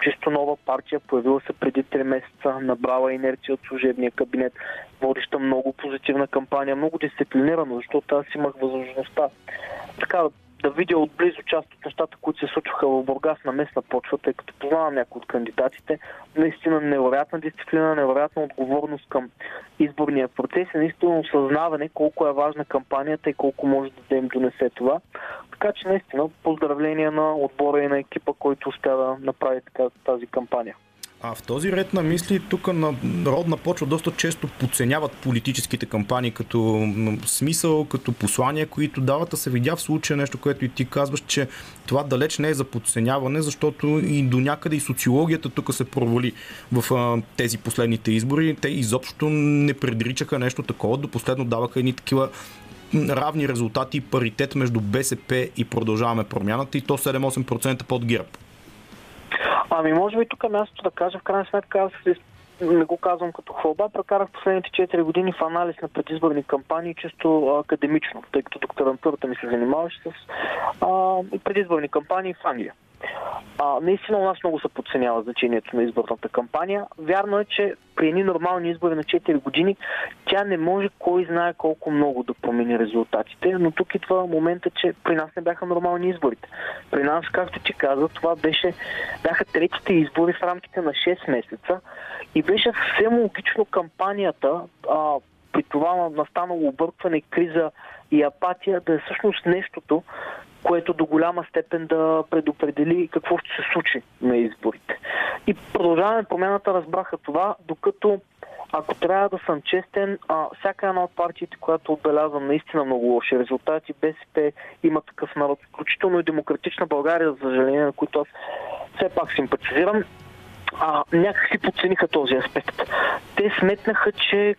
чисто нова партия, появила се преди 3 месеца, набрала инерция от служебния кабинет, водеща много позитивна кампания, много дисциплинирана, защото аз имах възможността така видя отблизо част от нещата, които се случваха в Бургас на местна почва, тъй като познавам някои от кандидатите. Наистина невероятна дисциплина, невероятна отговорност към изборния процес и наистина осъзнаване колко е важна кампанията и колко може да им донесе това. Така че наистина поздравления на отбора и на екипа, който успя да направи така тази кампания. А в този ред на мисли, тук на народна почва доста често подценяват политическите кампании като смисъл, като послания, които дават, а се видя в случая нещо, което и ти казваш, че това далеч не е за подценяване, защото и до някъде и социологията тук се провали в а, тези последните избори. Те изобщо не предричаха нещо такова, до последно даваха едни такива равни резултати и паритет между БСП и продължаваме промяната и то 7-8% под ГЕРБ. Ами може би тук е мястото да кажа, в крайна сметка аз не го казвам като хвалба, прекарах последните 4 години в анализ на предизборни кампании, чисто академично, тъй като докторантурата ми се занимаваше с а, предизборни кампании в Англия. А, наистина у нас много се подценява значението на изборната кампания. Вярно е, че при едни нормални избори на 4 години тя не може кой знае колко много да промени резултатите, но тук идва момента, че при нас не бяха нормални изборите. При нас, както ти каза, това беше, бяха третите избори в рамките на 6 месеца и беше съвсем логично кампанията а, при това настанало объркване, криза и апатия да е всъщност нещото, което до голяма степен да предопредели какво ще се случи на изборите. И продължаваме промяната разбраха това, докато ако трябва да съм честен, а, всяка една от партиите, която отбелязва наистина много лоши резултати, БСП има такъв народ, включително и Демократична България, за съжаление, на които аз все пак симпатизирам, а, някак си подцениха този аспект. Те сметнаха, че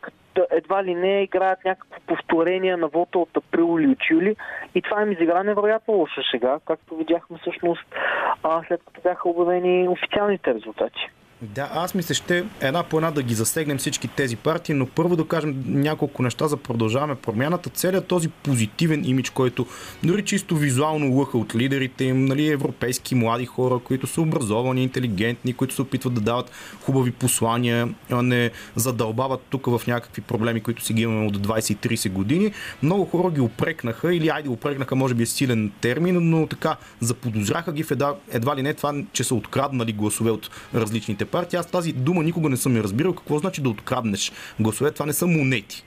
едва ли не играят някакво повторение на вота от април или от юли и това им изигра невероятно лоша сега, както видяхме всъщност а, след като бяха обявени официалните резултати. Да, аз мисля, ще една по една да ги засегнем всички тези партии, но първо да кажем няколко неща за продължаваме промяната. Целият този позитивен имидж, който дори чисто визуално лъха от лидерите им, нали, европейски млади хора, които са образовани, интелигентни, които се опитват да дават хубави послания, а не задълбават тук в някакви проблеми, които си ги имаме от 20-30 години. Много хора ги опрекнаха, или айде опрекнаха, може би е силен термин, но така заподозраха ги в едва, едва ли не това, че са откраднали гласове от различните партии. Аз тази дума никога не съм я разбирал. Какво значи да откраднеш гласове? Това не са монети.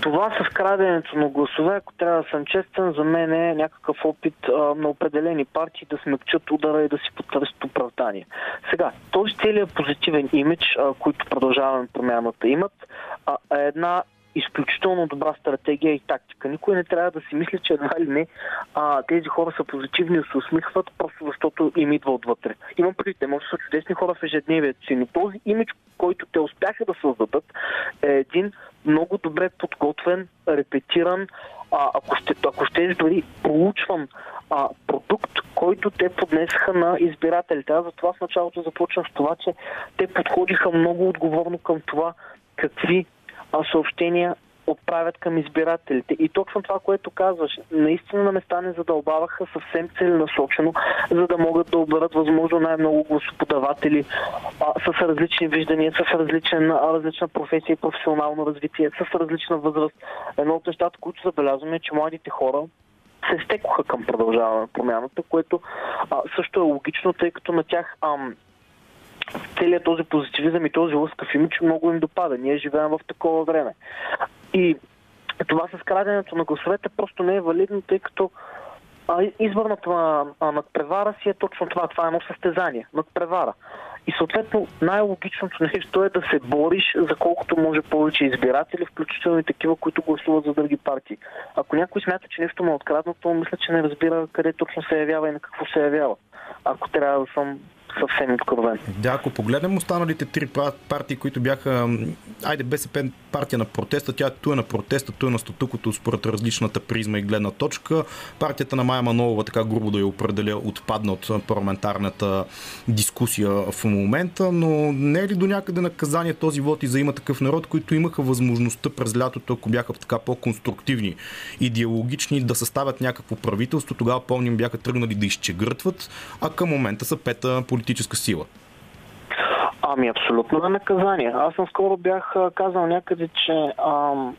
Това с краденето на гласове, ако трябва да съм честен, за мен е някакъв опит а, на определени партии да смекчат удара и да си потърсят оправдание. Сега, този целият позитивен имидж, а, който продължаваме промяната имат, а, е една изключително добра стратегия и тактика. Никой не трябва да си мисли, че едва ли не а, тези хора са позитивни и се усмихват, просто защото им идва отвътре. Имам предвид, те може да са чудесни хора в ежедневието си, но този имидж, който те успяха да създадат, е един много добре подготвен, репетиран, а, ако ще, ако ще дори проучван а, продукт, който те поднесаха на избирателите. Аз затова в началото започвам с това, че те подходиха много отговорно към това какви съобщения отправят към избирателите. И точно това, което казваш, наистина на места не задълбаваха съвсем целенасочено, за да могат да оберат възможно най-много гласоподаватели а, с различни виждания, с различен, различна професия и професионално развитие, с различна възраст. Едно от нещата, които забелязваме е, че младите хора се стекоха към продължаване на промяната, което а, също е логично, тъй като на тях ам, целият този позитивизъм и този лъскав имидж много им допада. Ние живеем в такова време. И това с краденето на гласовете просто не е валидно, тъй като изборната надпревара си е точно това. Това е едно състезание. Надпревара. И съответно най-логичното нещо е да се бориш за колкото може повече избиратели, включително и такива, които гласуват за други партии. Ако някой смята, че нещо му е откраднато, мисля, че не разбира къде точно се явява и на какво се явява. Ако трябва да съм съвсем откровен. Да, ако погледнем останалите три партии, които бяха, айде БСП партия на протеста, тя ту е на протеста, ту е на статукото според различната призма и гледна точка. Партията на Майя Манолова, така грубо да я определя, отпадна от парламентарната дискусия в момента, но не е ли до някъде наказание този вод и за има такъв народ, които имаха възможността през лятото, ако бяха така по-конструктивни и диалогични, да съставят някакво правителство, тогава помним бяха тръгнали да изчегъртват, а към момента са пета политическа сила. Ами абсолютно на наказание. Аз скоро бях казал някъде, че ам,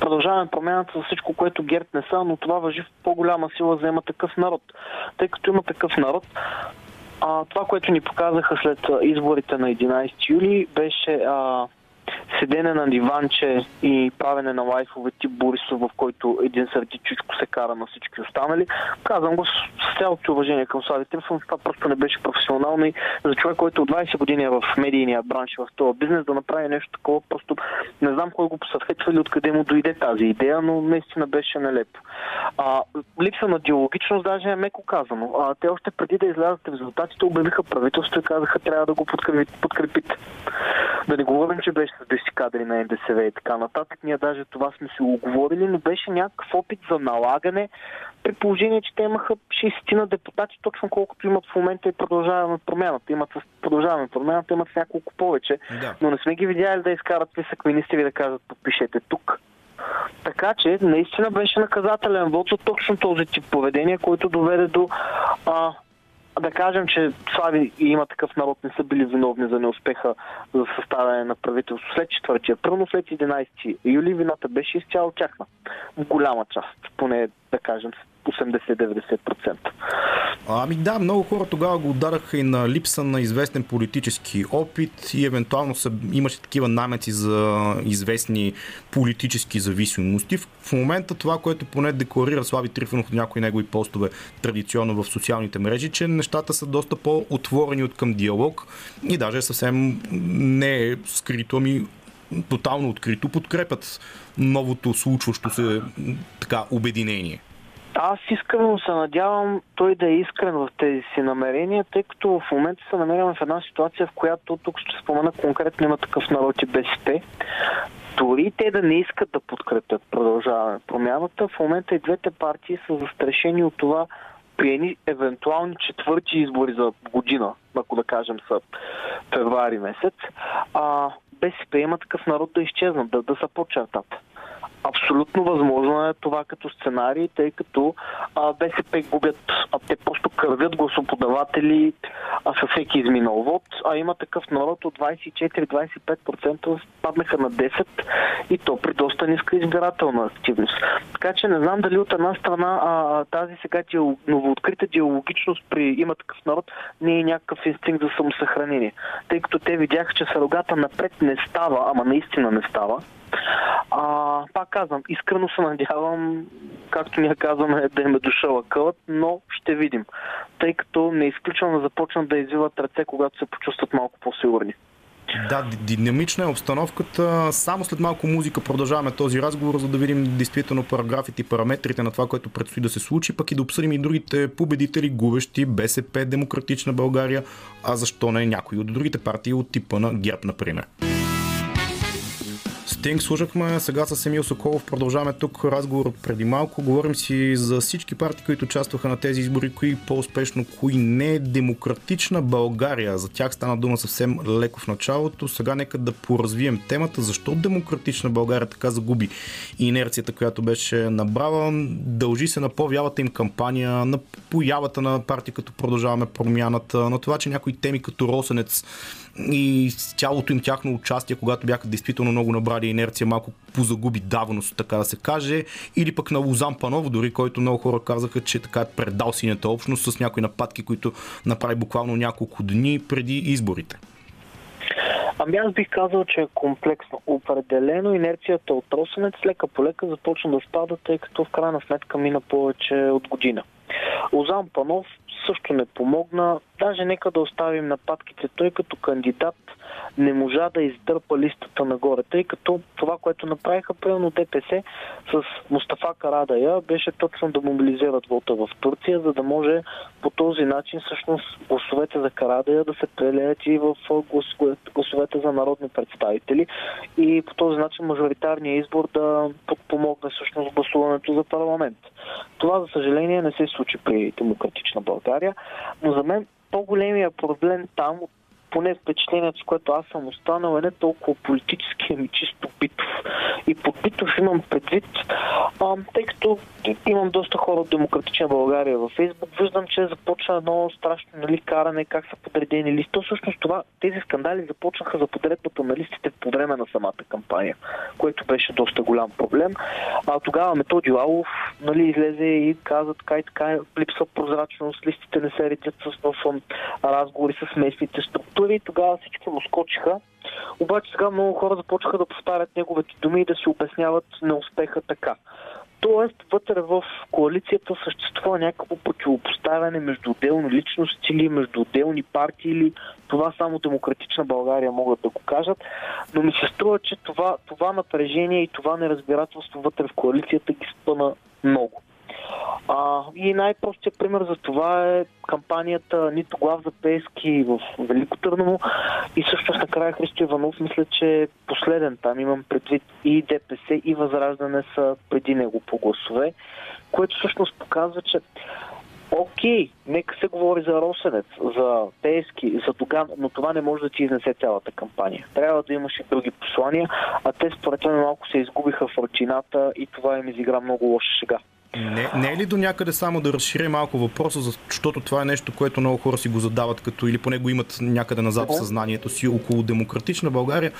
продължаваме промяната за всичко, което Герт не са, но това въжи в по-голяма сила за има такъв народ. Тъй като има такъв народ, а, това, което ни показаха след изборите на 11 юли, беше а, седене на диванче и правене на лайфове тип Борисов, в който един сърдичичко се кара на всички останали. Казвам го с цялото уважение към Слави Трифонов. Това просто не беше професионално и за човек, който от 20 години е в медийния бранш, в този бизнес, да направи нещо такова, просто не знам кой го посъветва или откъде му дойде тази идея, но наистина беше нелепо. А, липса на диалогичност даже е меко казано. А, те още преди да излязат резултатите обявиха правителство и казаха трябва да го подкрепите. Да не говорим, че беше 10 кадри на НДСВ и така нататък. Ние даже това сме се оговорили, но беше някакъв опит за налагане, при положение, че те имаха 60 на депутати, точно колкото имат в момента и продължаваме промяната. Имат с продължаваме промяната, имат с няколко повече, да. но не сме ги видяли да изкарат списък министри да кажат подпишете тук. Така че наистина беше наказателен вод за точно този тип поведение, който доведе до а, да кажем, че Слави и има такъв народ не са били виновни за неуспеха за съставяне на правителство след 4 април, след 11 юли вината беше изцяло тяхна. В голяма част, поне да кажем 80-90%. Ами да, много хора тогава го удараха и на липса на известен политически опит и евентуално са, имаше такива намеци за известни политически зависимости. В момента това, което поне декларира Слави Трифонов от някои негови постове традиционно в социалните мрежи, че нещата са доста по-отворени от към диалог и даже съвсем не е скрито, ами тотално открито подкрепят новото случващо се така обединение. Аз искрено се надявам той да е искрен в тези си намерения, тъй като в момента се намираме в една ситуация, в която тук ще спомена конкретно има такъв народ и БСП. Дори те да не искат да подкрепят продължаване промяната, в момента и двете партии са застрашени от това при едни евентуални четвърти избори за година, ако да кажем са февруари месец, а, БСП има такъв народ да изчезнат, да, да са по-чертат. Абсолютно възможно е това като сценарий, тъй като а, БСП губят, а те просто кървят гласоподаватели а, със всеки изминал вод, а има такъв народ от 24-25% паднаха на 10% и то при доста ниска избирателна активност. Така че не знам дали от една страна а, тази сега новооткрита диалогичност при има такъв народ не е някакъв инстинкт за самосъхранение, тъй като те видяха, че сарогата напред не става, ама наистина не става. А, пак казвам, искрено се надявам, както ние казваме, да им е дошъл акълът, но ще видим. Тъй като не изключвам да започнат да извиват ръце, когато се почувстват малко по-сигурни. Да, динамична е обстановката. Само след малко музика продължаваме този разговор, за да видим действително параграфите и параметрите на това, което предстои да се случи, пък и да обсъдим и другите победители, губещи БСП, Демократична България, а защо не някои от другите партии от типа на ГЕРБ, например. Стинг слушахме, сега с Емил Соколов продължаваме тук разговор от преди малко. Говорим си за всички партии, които участваха на тези избори, кои по-успешно, кои не. Демократична България, за тях стана дума съвсем леко в началото. Сега нека да поразвием темата, защо Демократична България така загуби инерцията, която беше набрала. Дължи се на по-вялата им кампания, на появата на партии като продължаваме промяната, на това, че някои теми като Росенец и цялото им тяхно участие, когато бяха действително много набрали инерция, малко позагуби давност, така да се каже, или пък на Лозан Панов, дори който много хора казаха, че така е предал синята общност с някои нападки, които направи буквално няколко дни преди изборите. Ами аз бих казал, че е комплексно. Определено инерцията от Росенец лека по лека започна да спада, тъй като в крайна сметка мина повече от година. Озан Панов също не помогна. Даже нека да оставим нападките. Той като кандидат не можа да издърпа листата нагоре, тъй като това, което направиха примерно ДПС с Мустафа Карадая, беше точно да мобилизират вота в Турция, за да може по този начин всъщност гласовете за Карадая да се прелеят и в гласовете за народни представители и по този начин мажоритарния избор да подпомогне всъщност гласуването за парламент. Това, за съжаление, не се случи при Демократична България, но за мен по-големия проблем там, поне впечатлението, с което аз съм останал, е не толкова политически, ами чисто битов. И под битов имам предвид, а, тъй като имам доста хора от Демократична България във Фейсбук, виждам, че започва едно страшно нали, каране, как са подредени листи. То всъщност това, тези скандали започнаха за подредбата на листите по време на самата кампания, което беше доста голям проблем. А тогава Методи Лалов нали, излезе и каза така и така, липсва прозрачност, листите не се редят с разговори с местните структури и тогава всички му скочиха. Обаче сега много хора започнаха да повтарят неговите думи и да си обясняват неуспеха така. Тоест, вътре в коалицията съществува някакво противопоставяне между отделни личности или между отделни партии или това само демократична България могат да го кажат, но ми се струва, че това, това напрежение и това неразбирателство вътре в коалицията ги спъна много. А, и най-простият пример за това е кампанията Нито глав за Пески в Велико Търново и също накрая Христо Иванов мисля, че е последен там. Имам предвид и ДПС и Възраждане са преди него по гласове, което всъщност показва, че Окей, нека се говори за Росенец, за Пески, за Доган, но това не може да ти изнесе цялата кампания. Трябва да имаш и други послания, а те според мен малко се изгубиха в ръчината и това им изигра много лоша шега. Не, не е ли до някъде само да разширя малко въпроса, защото това е нещо, което много хора си го задават, като или поне го имат някъде назад в съзнанието си около демократична България.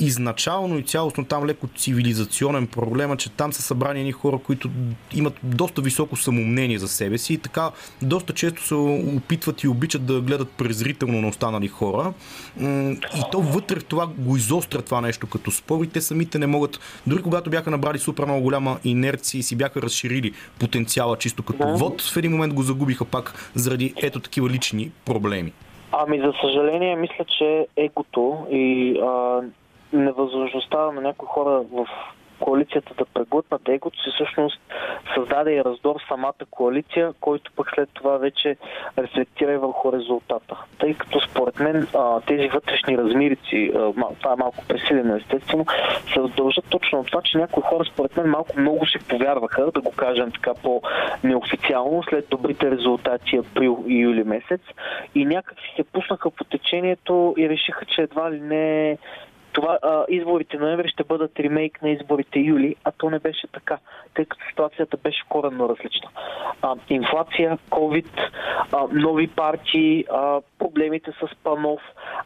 Изначално и цялостно там леко цивилизационен проблема, че там са събрани едни хора, които имат доста високо самомнение за себе си и така доста често се опитват и обичат да гледат презрително на останали хора. И то вътре в това го изостря това нещо като спор и те самите не могат, дори когато бяха набрали супер много голяма инерция и си бяха разширили потенциала чисто като да. вод, в един момент го загубиха пак заради ето такива лични проблеми. Ами за съжаление мисля, че егото и а, невъзможността на някои хора в коалицията да преглътнат егото си, всъщност създаде и раздор самата коалиция, който пък след това вече рефлектира и върху резултата. Тъй като според мен тези вътрешни размирици, това е малко пресилено естествено, се дължат точно от това, че някои хора според мен малко много си повярваха, да го кажем така по-неофициално, след добрите резултати април и юли месец и някак си се пуснаха по течението и решиха, че едва ли не това а, изборите ноември ще бъдат ремейк на изборите юли, а то не беше така, тъй като ситуацията беше коренно различна. А, инфлация, COVID, а, нови партии, а, проблемите с Панов,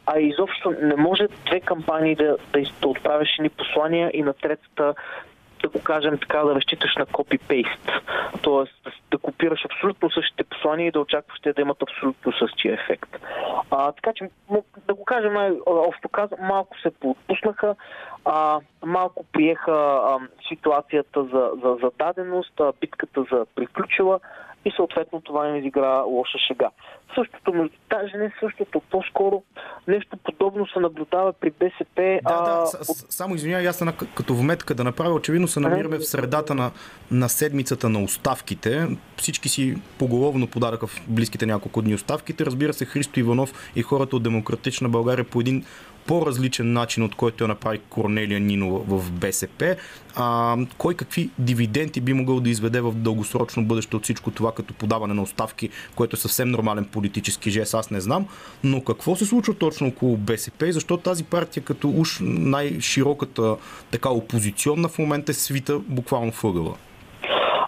а изобщо не може две кампании да, да, да отправяш ни послания и на третата да го кажем така, да разчиташ на копи-пейст. Тоест да копираш абсолютно същите послания и да очакваш те да имат абсолютно същия ефект. А, така че, да го кажем общо казвам, малко се поотпуснаха, а, малко приеха а, ситуацията за, за зададеност, а, битката за приключила и съответно това им изигра лоша шега. Същото, даже не същото, по-скоро нещо подобно се наблюдава при БСП. Да, а, да, с, от... само извинявай, аз като вметка да направя, очевидно се намираме в средата на, на седмицата на оставките. Всички си поголовно подараха в близките няколко дни оставките. Разбира се, Христо Иванов и хората от Демократична България по един по-различен начин, от който я направи Корнелия Нинова в БСП. А, кой какви дивиденти би могъл да изведе в дългосрочно бъдеще от всичко това, като подаване на оставки, което е съвсем нормален политически жест, аз не знам. Но какво се случва точно около БСП и защо тази партия, като уж най-широката така опозиционна, в момента е свита буквално въгъла?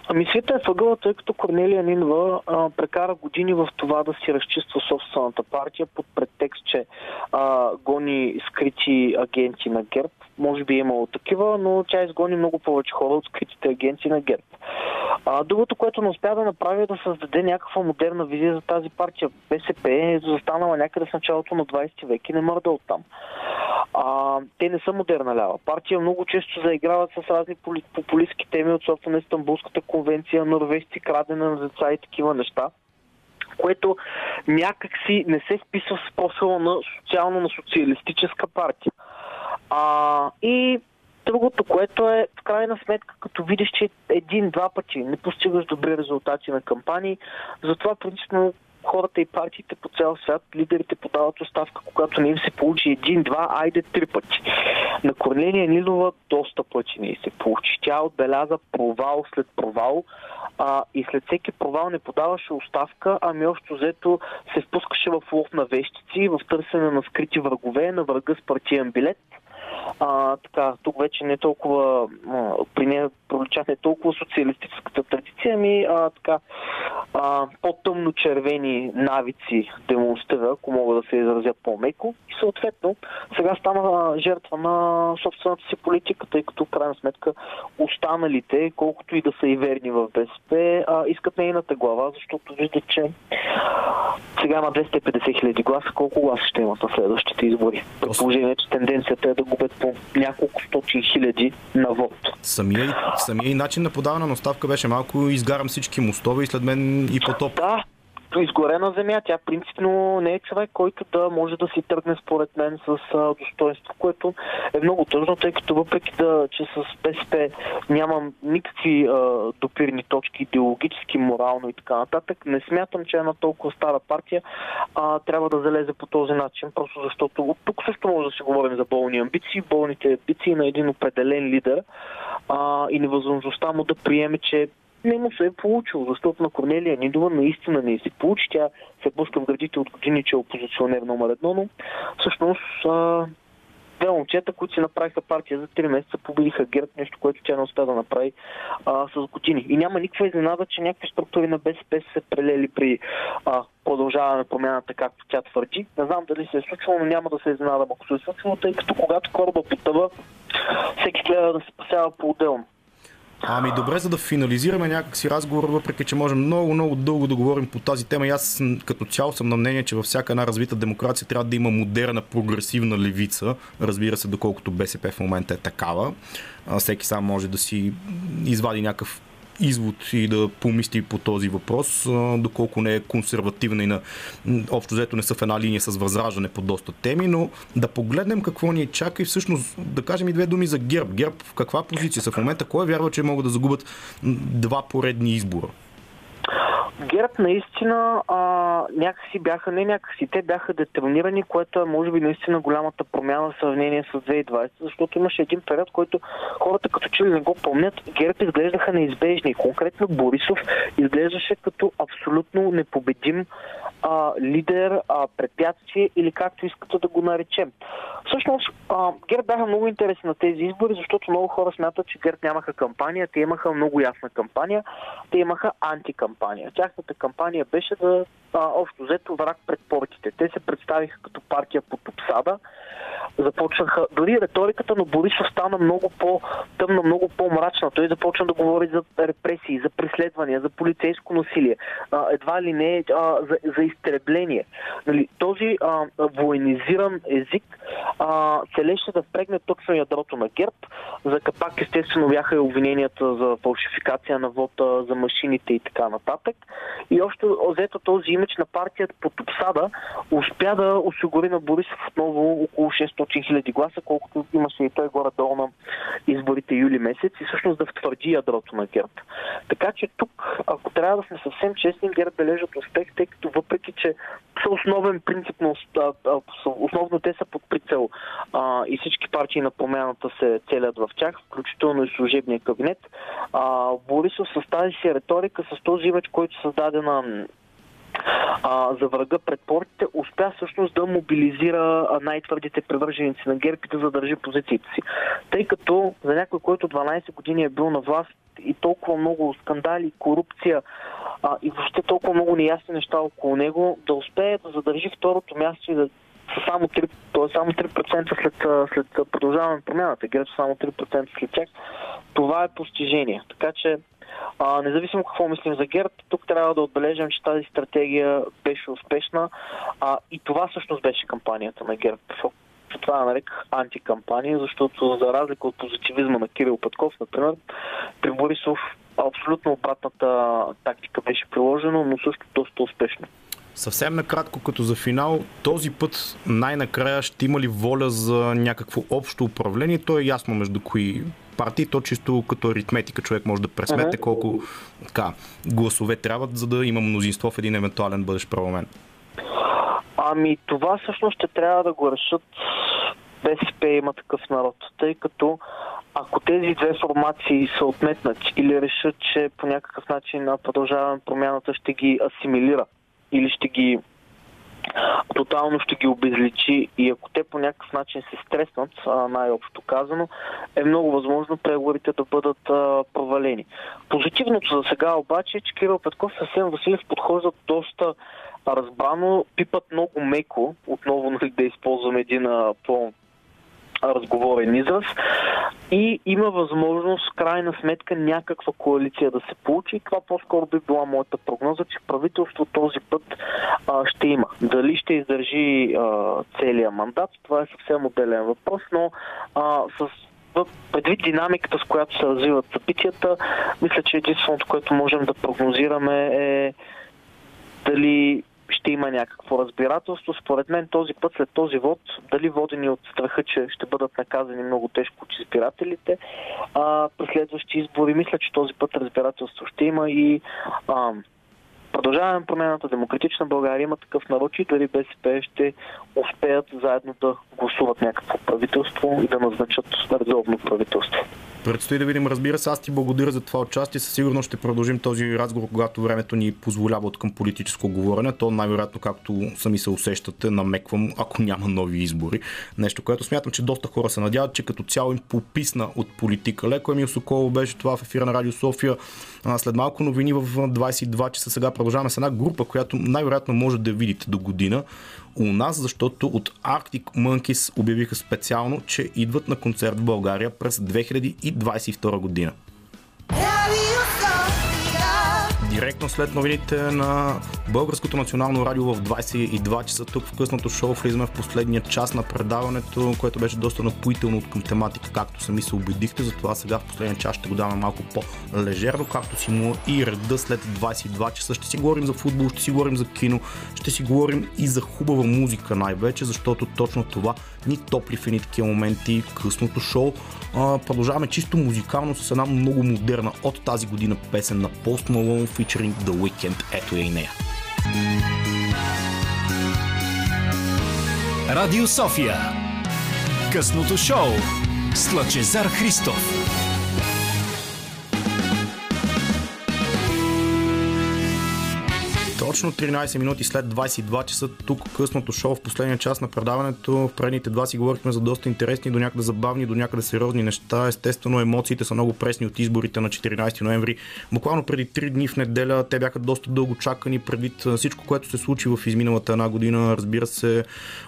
Ами света е въгъла, тъй като Корнелия Нинва а, прекара години в това да си разчиства собствената партия под претекст, че а, гони скрити агенти на ГЕРБ. Може би е имало такива, но тя изгони много повече хора от скритите агенти на ГЕРБ. А, другото, което не успя да направи е да създаде някаква модерна визия за тази партия. БСП е застанала някъде в началото на 20 век и не мърда оттам. А, те не са модерна лява. Партия много често заиграват с разни популистски теми от сорта на Истанбулската конвенция, норвежци, крадене на деца и такива неща което някакси не се списва с профила на социално на социалистическа партия. А, и другото, което е в крайна сметка, като видиш, че един-два пъти не постигаш добри резултати на кампании, затова принципно хората и партиите по цял свят, лидерите подават оставка, когато не им се получи един-два, айде три пъти. На Корнелия Нилова доста пъти не се получи. Тя отбеляза провал след провал а, и след всеки провал не подаваше оставка, ами общо взето се впускаше в лов на вещици, в търсене на скрити врагове, на врага с партиен билет – а, така, тук вече не толкова, а, при нея пролича не толкова социалистическата традиция, ами а, така, а, по-тъмно червени навици демонстрира, ако мога да се изразя по-меко. И съответно, сега стана жертва на собствената си политика, тъй като в крайна сметка останалите, колкото и да са и верни в БСП, а, искат нейната глава, защото виждат, че сега има 250 хиляди гласа, колко гласа ще имат на следващите избори. Предположение, че тенденцията е да губят по няколко стотин хиляди на вод. Самия, самия начин на подаване на оставка беше малко изгарам всички мостове и след мен и потоп. Да, изгорена земя. Тя принципно не е човек, който да може да си тръгне според мен с достоинство, което е много тъжно, тъй като въпреки да, че с БСП нямам никакви а, допирни точки, идеологически, морално и така нататък, не смятам, че една толкова стара партия а, трябва да залезе по този начин, просто защото от тук също може да се говорим за болни амбиции, болните амбиции на един определен лидер а, и невъзможността му да приеме, че не му се е получило, защото на Корнелия Нидова наистина не се получи. Тя се пуска в градите от години, че е опозиционер номер едно, но всъщност две момчета, които си направиха партия за 3 месеца, победиха ГЕРБ, нещо, което тя не успя да направи а, с години. И няма никаква изненада, че някакви структури на БСП са се прелели при а, продължаване на промяната, както тя твърди. Не знам дали се е случило, но няма да се изненадам, ако се е случило, тъй като когато кораба потъва, всеки гледа да се спасява по-отделно. Ами добре, за да финализираме някакси разговор, въпреки че можем много, много дълго да говорим по тази тема. И аз като цяло съм на мнение, че във всяка една развита демокрация трябва да има модерна, прогресивна левица. Разбира се, доколкото БСП в момента е такава. Всеки сам може да си извади някакъв извод и да помисли по този въпрос, доколко не е консервативна и на общо взето не са в една линия с възраждане по доста теми, но да погледнем какво ни чака и всъщност да кажем и две думи за ГЕРБ. ГЕРБ в каква позиция са в момента? Кой вярва, че могат да загубят два поредни избора? ГЕРБ наистина а, някакси бяха, не някакси, те бяха детерминирани, което е може би наистина голямата промяна в сравнение с 2020, защото имаше един период, който хората като че ли не го помнят, ГЕРБ изглеждаха неизбежни. Конкретно Борисов изглеждаше като абсолютно непобедим а, лидер, а, препятствие или както искате да го наречем. Всъщност, а, ГЕРБ бяха много интересни на тези избори, защото много хора смятат, че ГЕРБ нямаха кампания, те имаха много ясна кампания, те имаха антикампания. Тяхната кампания беше да а, общо взето враг пред портите. Те се представиха като партия под обсада, започнаха, дори риториката на Борисов стана много по-тъмна, много по-мрачна. Той започна да говори за репресии, за преследвания, за полицейско насилие, а, едва ли не а, за, за изтребление. Нали, този а, военизиран език а, целеше да впрегне точно ядрото на ГЕРБ. За капак естествено бяха и обвиненията за фалшификация на вота, за машините и така нататък. И още взето този имидж на партията под обсада успя да осигури на Борисов отново около 6 500 хиляди гласа, колкото имаше и той горе-долу на изборите юли месец и всъщност да втвърди ядрото на ГЕРБ. Така че тук, ако трябва да сме съвсем честни, ГЕРБ бележат успех, тъй като въпреки, че са основен принцип на основно те са под прицел а, и всички партии на промяната се целят в тях, включително и служебния кабинет. А, Борисов с тази си риторика, с този имидж, който създаде на а, за врага пред портите, успя всъщност да мобилизира най-твърдите привърженици на ГЕРБ и да задържи позициите си. Тъй като за някой, който 12 години е бил на власт и толкова много скандали, корупция а, и въобще толкова много неясни неща около него, да успее да задържи второто място и да са само 3%, т.е. само 3% след, след продължаване на промяната. ГЕРБ само 3% след тях. Това е постижение. Така че а, независимо какво мислим за ГЕРБ, тук трябва да отбележим, че тази стратегия беше успешна а, и това всъщност беше кампанията на ГЕРБ. Това нареках антикампания, защото за разлика от позитивизма на Кирил Петков, например, при Борисов абсолютно обратната тактика беше приложена, но също доста успешно. Съвсем накратко, като за финал, този път най-накрая ще има ли воля за някакво общо управление? То е ясно между кои партии, то чисто като аритметика човек може да пресмете uh-huh. колко така, гласове трябват, за да има мнозинство в един евентуален бъдещ парламент. Ами това всъщност ще трябва да го решат БСП има такъв народ, тъй като ако тези две формации са отметнати или решат, че по някакъв начин продължаване промяната ще ги асимилира или ще ги тотално ще ги обезличи и ако те по някакъв начин се стреснат, най-общо казано, е много възможно преговорите да бъдат провалени. Позитивното за сега обаче е, че Кирил Петков и Асен Василев подхождат доста разбрано, пипат много меко, отново нали, да използвам един по разговорен израз и има възможност крайна сметка някаква коалиция да се получи и това по-скоро би била моята прогноза, че правителство този път а, ще има. Дали ще издържи а, целият мандат, това е съвсем отделен въпрос, но а, с предвид динамиката, с която се развиват събитията, мисля, че единственото, което можем да прогнозираме е дали ще има някакво разбирателство. Според мен този път след този вод, дали водени от страха, че ще бъдат наказани много тежко от избирателите, а, при следващи избори, мисля, че този път разбирателство ще има и а, Продължаваме промената, Демократична България има такъв народ и дори БСП ще успеят заедно да гласуват някакво правителство и да назначат редовно правителство. Предстои да видим, разбира се. Аз ти благодаря за това участие. Със сигурност ще продължим този разговор, когато времето ни позволява от към политическо говорене. То най-вероятно, както сами се усещате, намеквам, ако няма нови избори. Нещо, което смятам, че доста хора се надяват, че като цяло им пописна от политика. Леко Емил Соколов беше това в ефира на Радио София. След малко новини в 22 часа сега продължаваме с една група, която най-вероятно може да видите до година у нас, защото от Arctic Monkeys обявиха специално, че идват на концерт в България през 2022 година. Директно след новините на Българското национално радио в 22 часа тук в късното шоу влизаме в последния час на предаването, което беше доста напоително към тематика, както сами се убедихте. Затова сега в последния час ще го даваме малко по-лежерно, както си му и реда след 22 часа. Ще си говорим за футбол, ще си говорим за кино, ще си говорим и за хубава музика най-вече, защото точно това ни топли в едни такива моменти късното шоу. А, продължаваме чисто музикално с една много модерна от тази година песен на Post Malone featuring The Weeknd. Ето я и нея. Радио София Късното шоу с Лъчезар Христов Точно 13 минути след 22 часа тук късното шоу в последния час на предаването. В предните два си говорихме за доста интересни, до някъде забавни, до някъде сериозни неща. Естествено, емоциите са много пресни от изборите на 14 ноември. Буквално преди 3 дни в неделя те бяха доста дълго чакани предвид всичко, което се случи в изминалата една година. Разбира се,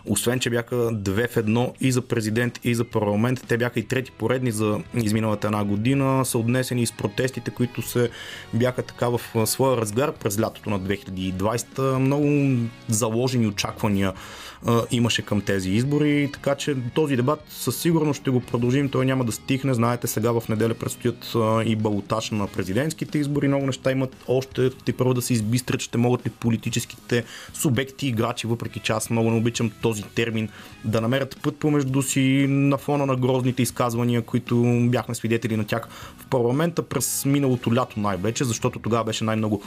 освен, че бяха две в едно и за президент, и за парламент, те бяха и трети поредни за изминалата една година. Са отнесени и с протестите, които се бяха така в своя разгар през лятото на 2020 2020. Много заложени очаквания имаше към тези избори, така че този дебат със сигурност ще го продължим, той няма да стихне. Знаете, сега в неделя предстоят и балотаж на президентските избори, много неща имат още. Те първо да се избистрят, ще могат ли политическите субекти, играчи, въпреки че аз много не обичам този термин, да намерят път помежду си на фона на грозните изказвания, които бяхме свидетели на тях в парламента през миналото лято най-вече, защото тогава беше най-много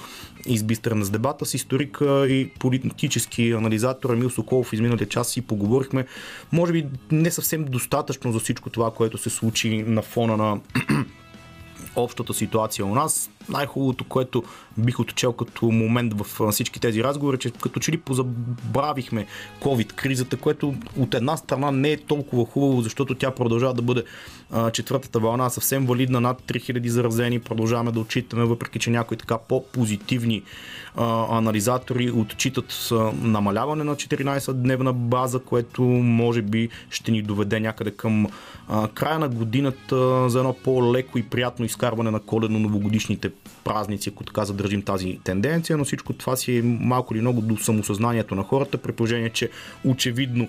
избистрен с дебата с историк и политически анализатор Емил Соколов изминалия час си поговорихме. Може би не съвсем достатъчно за всичко това, което се случи на фона на общата ситуация у нас. Най-хубавото, което бих отчел като момент в всички тези разговори, че като че ли позабравихме COVID-кризата, което от една страна не е толкова хубаво, защото тя продължава да бъде а, четвъртата вълна съвсем валидна, над 3000 заразени, продължаваме да отчитаме, въпреки че някои така по-позитивни а, анализатори отчитат а, намаляване на 14-дневна база, което може би ще ни доведе някъде към а, края на годината за едно по-леко и приятно изкарване на коледно-новогодишните празници, ако така задържим тази тенденция, но всичко това си е малко или много до самосъзнанието на хората, при положение, че очевидно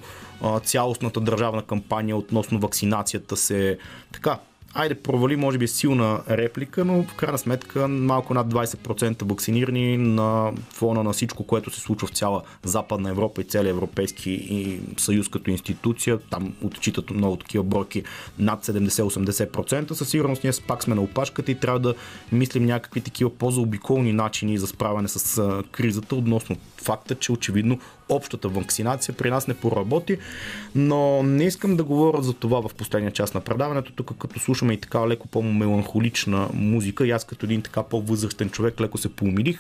цялостната държавна кампания относно вакцинацията се така айде провали, може би силна реплика, но в крайна сметка малко над 20% вакцинирани на фона на всичко, което се случва в цяла Западна Европа и целия Европейски и съюз като институция. Там отчитат много такива бройки над 70-80%. Със сигурност ние пак сме на опашката и трябва да мислим някакви такива по-заобиколни начини за справяне с кризата относно факта, че очевидно общата вакцинация при нас не поработи, но не искам да говоря за това в последния част на предаването. Тук като слушаме и така леко по-меланхолична музика и аз като един така по-възрастен човек леко се поумилих.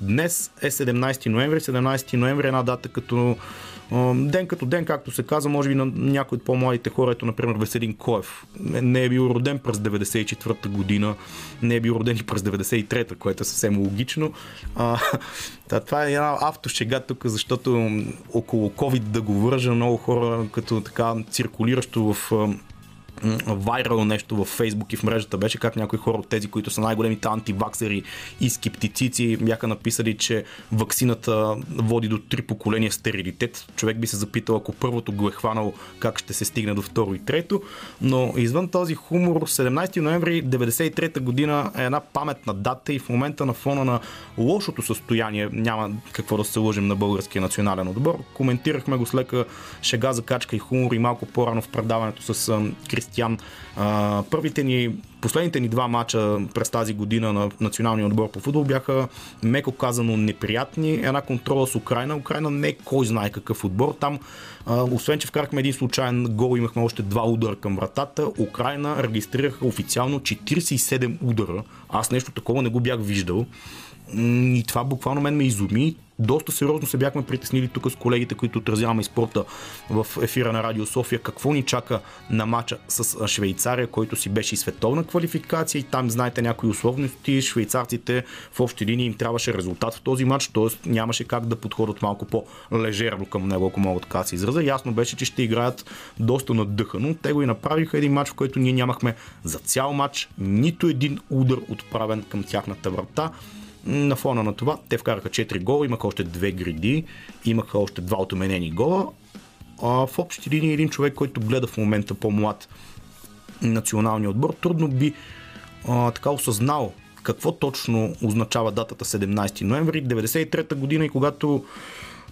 Днес е 17 ноември. 17 ноември е една дата като Ден като ден, както се казва, може би на някои от по-младите хора, ето например Веселин Коев, не е бил роден през 94-та година, не е бил роден и през 93-та, което е съвсем логично. А, да, това е една автошега тук, защото около COVID да го вържа много хора като така циркулиращо в вайрал нещо в Фейсбук и в мрежата беше как някои хора от тези, които са най-големите антиваксери и скептицици, бяха написали, че ваксината води до три поколения стерилитет. Човек би се запитал, ако първото го е хванал, как ще се стигне до второ и трето. Но извън този хумор, 17 ноември 1993 година е една паметна дата и в момента на фона на лошото състояние, няма какво да се лъжим на българския национален отбор. Коментирахме го с лека шега, закачка и хумор и малко по-рано в предаването с Кристиян. Първите ни, последните ни два мача през тази година на националния отбор по футбол бяха, меко казано, неприятни. Една контрола с Украина. Украина не е кой знае какъв отбор. Там, освен че вкарахме един случайен гол, имахме още два удара към вратата. Украина регистрираха официално 47 удара. Аз нещо такова не го бях виждал. И това буквално мен ме изуми доста сериозно се бяхме притеснили тук с колегите, които отразяваме спорта в ефира на Радио София. Какво ни чака на матча с Швейцария, който си беше и световна квалификация и там знаете някои условности. Швейцарците в общи линии им трябваше резултат в този матч, т.е. нямаше как да подходят малко по-лежерно към него, ако мога така се израза. Ясно беше, че ще играят доста надъхано. Те го и направиха един матч, в който ние нямахме за цял матч нито един удар отправен към тяхната врата. На фона на това те вкараха 4 гола, имаха още 2 гриди, имаха още 2 отменени гола. А в общи линии един човек, който гледа в момента по-млад националния отбор, трудно би а, така осъзнал какво точно означава датата 17 ноември 1993 година и когато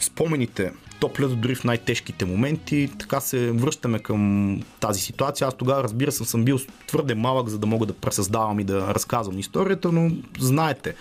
спомените топлят дори в най-тежките моменти. Така се връщаме към тази ситуация. Аз тогава, разбира се, съм бил твърде малък, за да мога да пресъздавам и да разказвам историята, но знаете,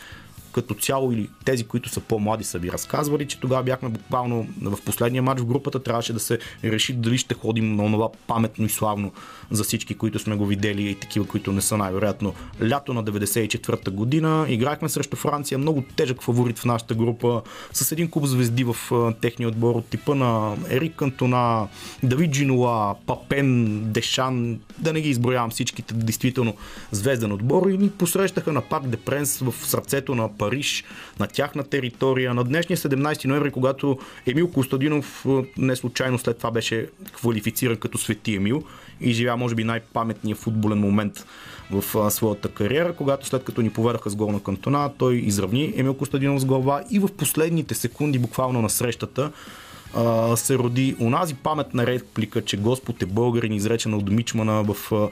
като цяло или тези, които са по-млади са ви разказвали, че тогава бяхме буквално в последния матч в групата, трябваше да се реши дали ще ходим на това паметно и славно за всички, които сме го видели и такива, които не са най-вероятно. Лято на 94-та година. Играхме срещу Франция, много тежък фаворит в нашата група, с един куп звезди в техния отбор от типа на Ерик Кантона, Давид Джинуа, Папен, Дешан, да не ги изброявам всичките, действително звезден отбор. И ни посрещаха на Парк де Пренс в сърцето на Париж, на тяхна територия. На днешния 17 ноември, когато Емил Костадинов не случайно след това беше квалифициран като Свети Емил и живя може би най-паметния футболен момент в своята кариера, когато след като ни поведаха с гол на кантона, той изравни Емил Костадинов с глава и в последните секунди, буквално на срещата, се роди онази паметна реплика, че Господ е българин, изречена от Мичмана в а,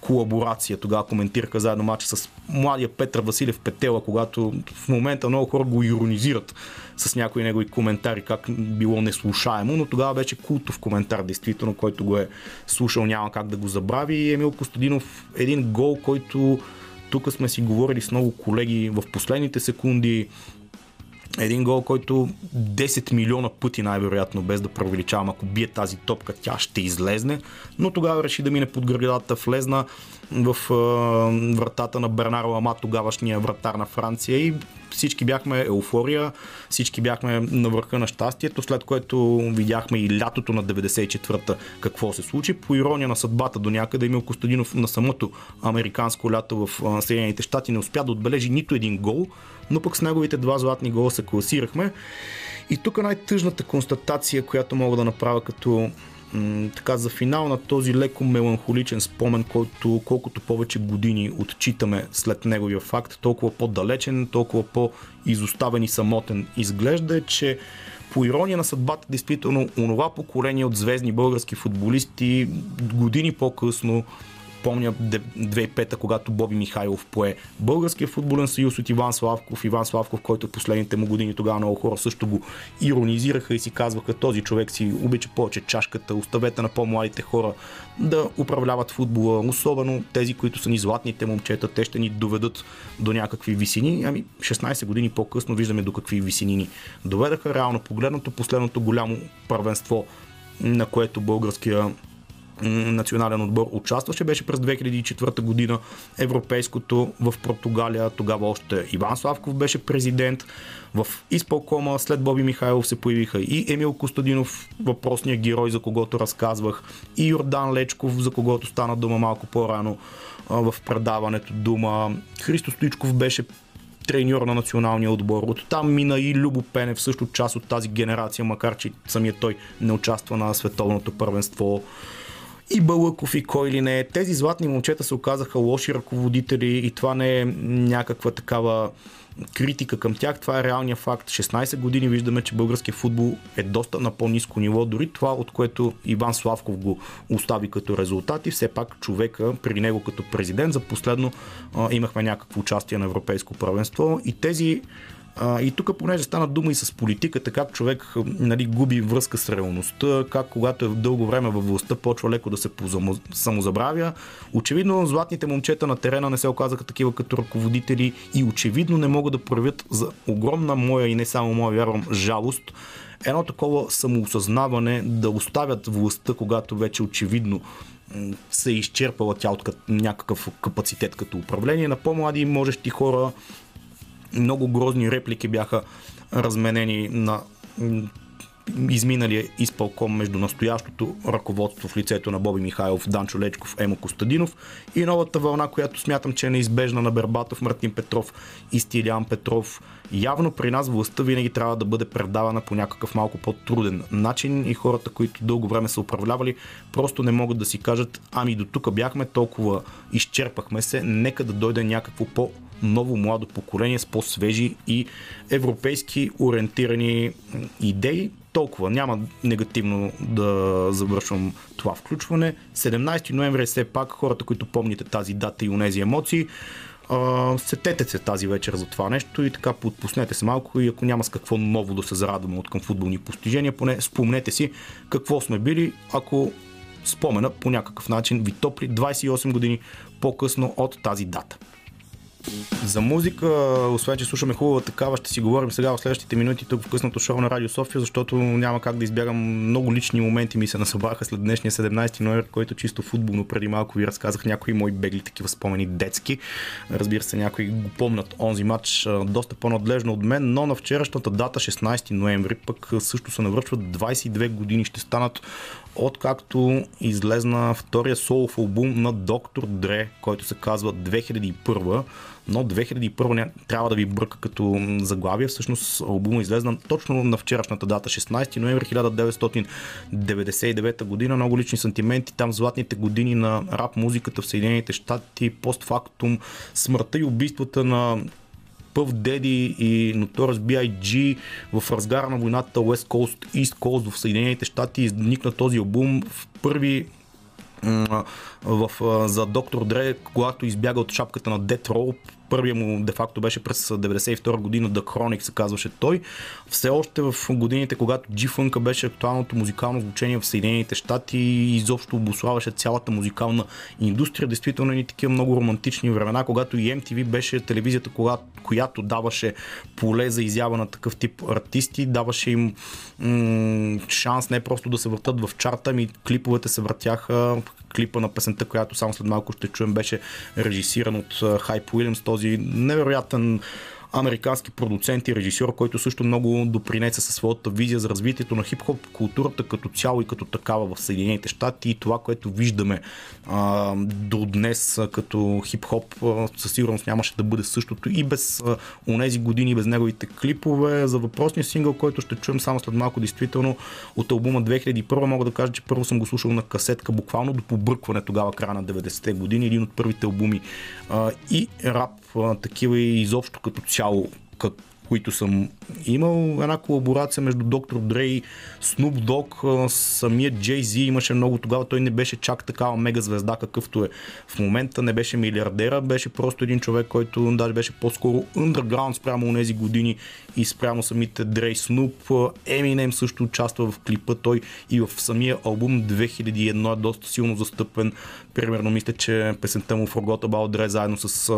колаборация. Тогава коментираха заедно мача с младия Петър Василев Петела, когато в момента много хора го иронизират с някои негови коментари, как било неслушаемо, но тогава беше култов коментар, действително, който го е слушал, няма как да го забрави. Емил Костадинов, един гол, който тук сме си говорили с много колеги в последните секунди, един гол, който 10 милиона пъти най-вероятно, без да преувеличавам, ако бие тази топка, тя ще излезне, но тогава реши да мине под градата, влезна в е, вратата на Бернар Лама, тогавашния вратар на Франция и всички бяхме еуфория, всички бяхме на върха на щастието, след което видяхме и лятото на 94-та какво се случи. По ирония на съдбата до някъде Емил Костадинов на самото американско лято в Съединените щати не успя да отбележи нито един гол, но пък с неговите два златни гола се класирахме. И тук най-тъжната констатация, която мога да направя като м- така за финал на този леко меланхоличен спомен, който колкото повече години отчитаме след неговия факт, толкова по-далечен, толкова по-изоставен и самотен изглежда е, че по ирония на съдбата, действително, онова поколение от звездни български футболисти години по-късно помня 2005-та, когато Боби Михайлов пое Българския футболен съюз от Иван Славков. Иван Славков, който последните му години тогава много хора също го иронизираха и си казваха този човек си обича повече чашката, оставете на по-младите хора да управляват футбола, особено тези, които са ни златните момчета, те ще ни доведат до някакви висини. Ами 16 години по-късно виждаме до какви висини ни доведаха. Реално погледнато последното голямо първенство на което българския национален отбор участваше. Беше през 2004 година европейското в Португалия. Тогава още Иван Славков беше президент. В изпълкома след Боби Михайлов се появиха и Емил Костадинов, въпросният герой, за когото разказвах, и Йордан Лечков, за когото стана дума малко по-рано в предаването дума. Христо Стоичков беше треньор на националния отбор. От там мина и Любо Пенев, също част от тази генерация, макар че самият той не участва на световното първенство и Бълъков и кой ли не. Тези златни момчета се оказаха лоши ръководители и това не е някаква такава критика към тях. Това е реалният факт. 16 години виждаме, че българския футбол е доста на по-низко ниво. Дори това, от което Иван Славков го остави като резултат и все пак човека при него като президент за последно а, имахме някакво участие на Европейско правенство и тези а, и тук, понеже стана дума и с политиката, как човек нали, губи връзка с реалността, как когато е дълго време във властта, почва леко да се самозабравя. Очевидно, златните момчета на терена не се оказаха такива като ръководители и очевидно не могат да проявят за огромна моя и не само моя, вярвам, жалост едно такова самоосъзнаване да оставят властта, когато вече очевидно се е изчерпала тя от някакъв капацитет като управление. На по-млади можещи хора много грозни реплики бяха разменени на изминалия изпълком между настоящото ръководство в лицето на Боби Михайлов, Данчо Лечков, Емо Костадинов и новата вълна, която смятам, че е неизбежна на Бербатов, Мартин Петров и Стилиан Петров. Явно при нас властта винаги трябва да бъде предавана по някакъв малко по-труден начин и хората, които дълго време са управлявали, просто не могат да си кажат, ами до тук бяхме, толкова изчерпахме се, нека да дойде някакво по ново младо поколение с по-свежи и европейски ориентирани идеи. Толкова. Няма негативно да завършвам това включване. 17 ноември е все пак хората, които помните тази дата и унези емоции. сетете се тази вечер за това нещо и така подпуснете се малко и ако няма с какво ново да се зарадваме от към футболни постижения, поне спомнете си какво сме били, ако спомена по някакъв начин ви топли 28 години по-късно от тази дата. За музика, освен че слушаме хубава такава, ще си говорим сега в следващите минути тук в късното шоу на Радио София, защото няма как да избягам много лични моменти ми се насъбраха след днешния 17 ноември, който чисто футболно. Преди малко ви разказах някои мои бегли такива спомени детски. Разбира се, някои го помнят онзи матч доста по-надлежно от мен, но на вчерашната дата 16 ноември пък също се навършват 22 години. Ще станат откакто излезна втория солов албум на Доктор Дре, който се казва 2001 но 2001 ня... трябва да ви бърка като заглавие. Всъщност албума излезна точно на вчерашната дата, 16 ноември 1999 година. Много лични сантименти, там златните години на рап музиката в Съединените щати, постфактум, смъртта и убийствата на Пъв Деди и Notorious B.I.G. в разгара на войната West Coast, East Coast в Съединените щати изникна този албум в първи в, за доктор Дре, когато избяга от шапката на Death Row, първия му де-факто беше през 92 година, The Chronic се казваше той. Все още в годините, когато G-Funk беше актуалното музикално звучение в Съединените щати и изобщо обославаше цялата музикална индустрия, действително и такива много романтични времена, когато и MTV беше телевизията, която даваше поле за изява на такъв тип артисти, даваше им м- шанс не просто да се въртат в чарта, ми клиповете се въртяха клипа на песента, която само след малко ще чуем, беше режисиран от Хайп Уилямс, този невероятен американски продуцент и режисьор, който също много допринесе със своята визия за развитието на хип-хоп културата като цяло и като такава в Съединените щати и това, което виждаме а, до днес като хип-хоп със сигурност нямаше да бъде същото и без а, унези години, без неговите клипове. За въпросния сингъл, който ще чуем само след малко, действително от албума 2001 мога да кажа, че първо съм го слушал на касетка, буквално до побъркване тогава, края на 90-те години, един от първите албуми а, и рап такива и изобщо като цяло, като които съм имал. Една колаборация между Доктор Дре и Snoop Dogg, самият Jay Z имаше много тогава, той не беше чак такава мега звезда, какъвто е в момента, не беше милиардера, беше просто един човек, който даже беше по-скоро underground спрямо тези години и спрямо самите Дре и Snoop. Eminem също участва в клипа, той и в самия албум 2001 е доста силно застъпен. Примерно мисля, че песента му Forgot About Dre заедно с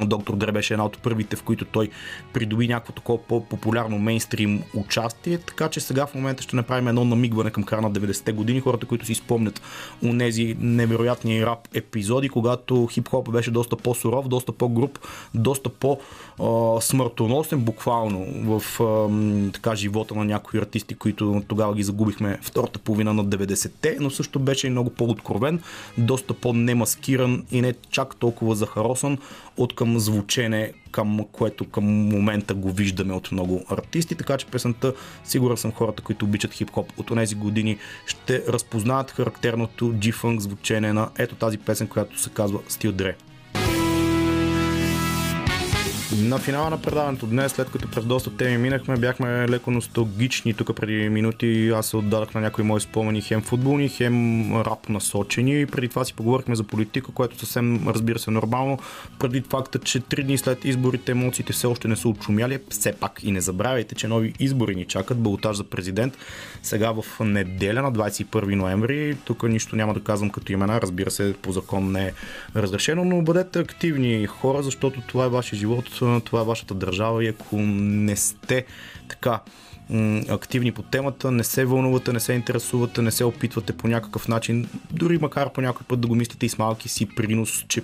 Доктор Дре беше една от първите, в които той придоби някакво такова по-популярно мейнстрим участие, така че сега в момента ще направим едно намигване към края на 90-те години, хората, които си спомнят у нези невероятни рап епизоди, когато хип-хоп беше доста по-суров, доста по-груп, доста по-смъртоносен буквално в така живота на някои артисти, които тогава ги загубихме втората половина на 90-те, но също беше и много по-откровен, доста по-немаскиран и не чак толкова захаросан от към звучене, към което към момента го виждаме от много артисти, така че песента, сигурен съм хората, които обичат хип-хоп от тези години, ще разпознаят характерното G-Funk звучение на ето тази песен, която се казва Стил Дре. На финала на предаването днес, след като през доста теми минахме, бяхме леко носталгични. Тук преди минути аз се отдадах на някои мои спомени хем футболни, хем рап насочени. И преди това си поговорихме за политика, което съвсем разбира се нормално. Преди факта, че три дни след изборите емоциите все още не са отшумяли. Все пак и не забравяйте, че нови избори ни чакат. Балотаж за президент. Сега в неделя на 21 ноември. Тук нищо няма да казвам като имена. Разбира се, по закон не е разрешено, но бъдете активни хора, защото това е вашия живот това е вашата държава и ако не сте така активни по темата, не се вълнувате, не се интересувате, не се опитвате по някакъв начин, дори макар по някой път да го мислите и с малки си принос, че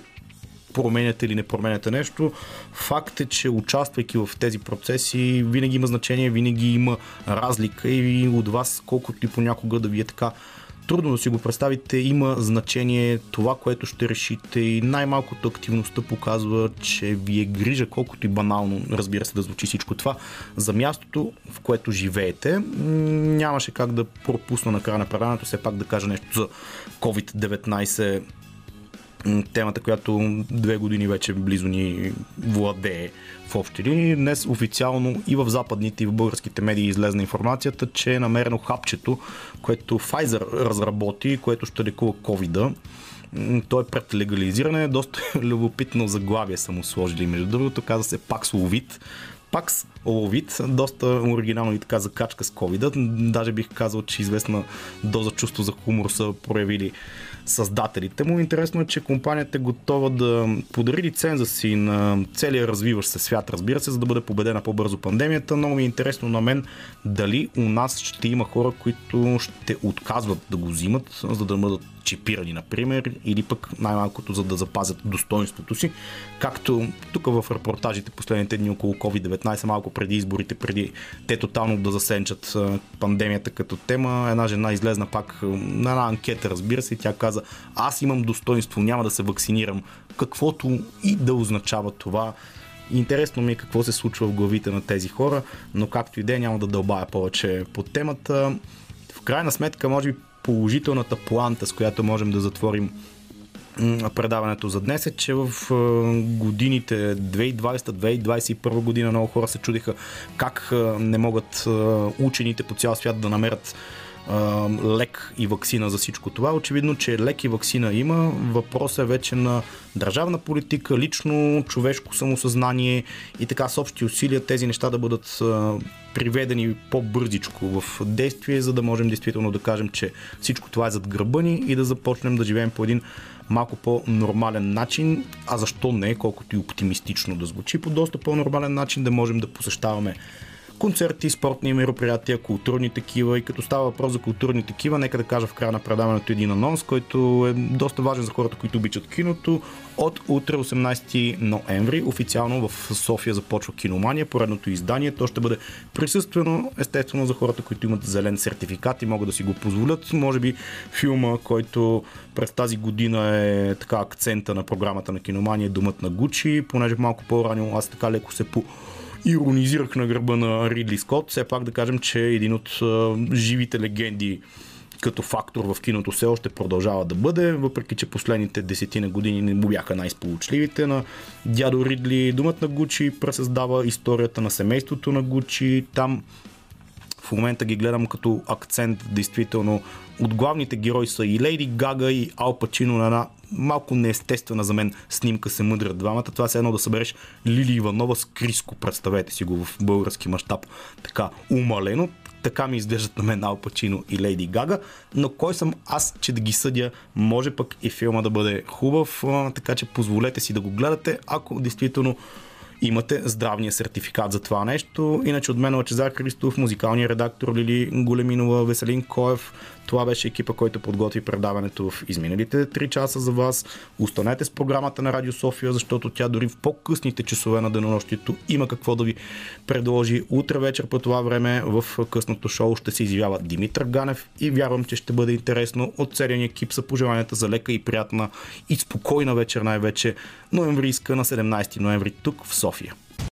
променяте или не променяте нещо. Факт е, че участвайки в тези процеси, винаги има значение, винаги има разлика и от вас, колкото и понякога да ви е така трудно да си го представите, има значение това, което ще решите и най-малкото активността показва, че ви е грижа, колкото и банално, разбира се, да звучи всичко това, за мястото, в което живеете. Нямаше как да пропусна на края на предаването, все пак да кажа нещо за COVID-19 темата, която две години вече близо ни владее в общи линии. Днес официално и в западните и в българските медии излезна информацията, че е намерено хапчето, което Pfizer разработи, което ще лекува covid той е пред легализиране. Доста любопитно заглавие са му сложили. Между другото, каза се Paxlovid. Пакс Ловит, доста оригинално и така закачка с covid Даже бих казал, че известна доза чувство за хумор са проявили създателите му. Интересно е, че компанията е готова да подари лиценза си на целия развиващ се свят, разбира се, за да бъде победена по-бързо пандемията. Много ми е интересно на мен дали у нас ще има хора, които ще отказват да го взимат, за да бъдат чипирани, например, или пък най-малкото за да запазят достоинството си. Както тук в репортажите последните дни около COVID-19 малко преди изборите, преди те тотално да засенчат пандемията като тема. Една жена излезна пак на една анкета, разбира се, и тя каза, аз имам достоинство, няма да се вакцинирам. Каквото и да означава това. Интересно ми е какво се случва в главите на тези хора, но както и да е, няма да дълбая повече по темата. В крайна сметка, може би положителната планта, с която можем да затворим предаването за днес е, че в годините 2020-2021 година много хора се чудиха как не могат учените по цял свят да намерят лек и вакцина за всичко това. Очевидно, че лек и вакцина има. Въпросът е вече на държавна политика, лично човешко самосъзнание и така с общи усилия тези неща да бъдат приведени по-бързичко в действие, за да можем действително да кажем, че всичко това е зад гърба ни и да започнем да живеем по един малко по-нормален начин, а защо не, колкото и оптимистично да звучи, по доста по-нормален начин да можем да посещаваме концерти, спортни мероприятия, културни такива. И като става въпрос за културни такива, нека да кажа в края на предаването един анонс, който е доста важен за хората, които обичат киното. От утре 18 ноември официално в София започва киномания, поредното издание. То ще бъде присъствено, естествено, за хората, които имат зелен сертификат и могат да си го позволят. Може би филма, който през тази година е така акцента на програмата на киномания, Думът на Гучи, понеже малко по-рано аз така леко се по иронизирах на гърба на Ридли Скот. Все пак да кажем, че един от живите легенди като фактор в киното все още продължава да бъде, въпреки че последните десетина години не му бяха най-сполучливите на дядо Ридли. Думът на Гучи пресъздава историята на семейството на Гучи. Там в момента ги гледам като акцент, действително. От главните герои са и Лейди Гага, и Ал Пачино на една малко неестествена за мен снимка се мъдрят двамата. Това е едно да събереш Лили Иванова с Криско, представете си го в български мащаб. Така умалено, така ми изглеждат на мен Ал Пачино и Лейди Гага, но кой съм аз, че да ги съдя, може пък и филма да бъде хубав, така че позволете си да го гледате, ако действително имате здравния сертификат за това нещо. Иначе от мен Лачезар Христов, музикалния редактор Лили Големинова, Веселин Коев. Това беше екипа, който подготви предаването в изминалите 3 часа за вас. Останете с програмата на Радио София, защото тя дори в по-късните часове на денонощието има какво да ви предложи. Утре вечер по това време в късното шоу ще се изявява Димитър Ганев и вярвам, че ще бъде интересно. От целия екип са пожеланията за лека и приятна и спокойна вечер най-вече ноемврийска на 17 ноември тук в София.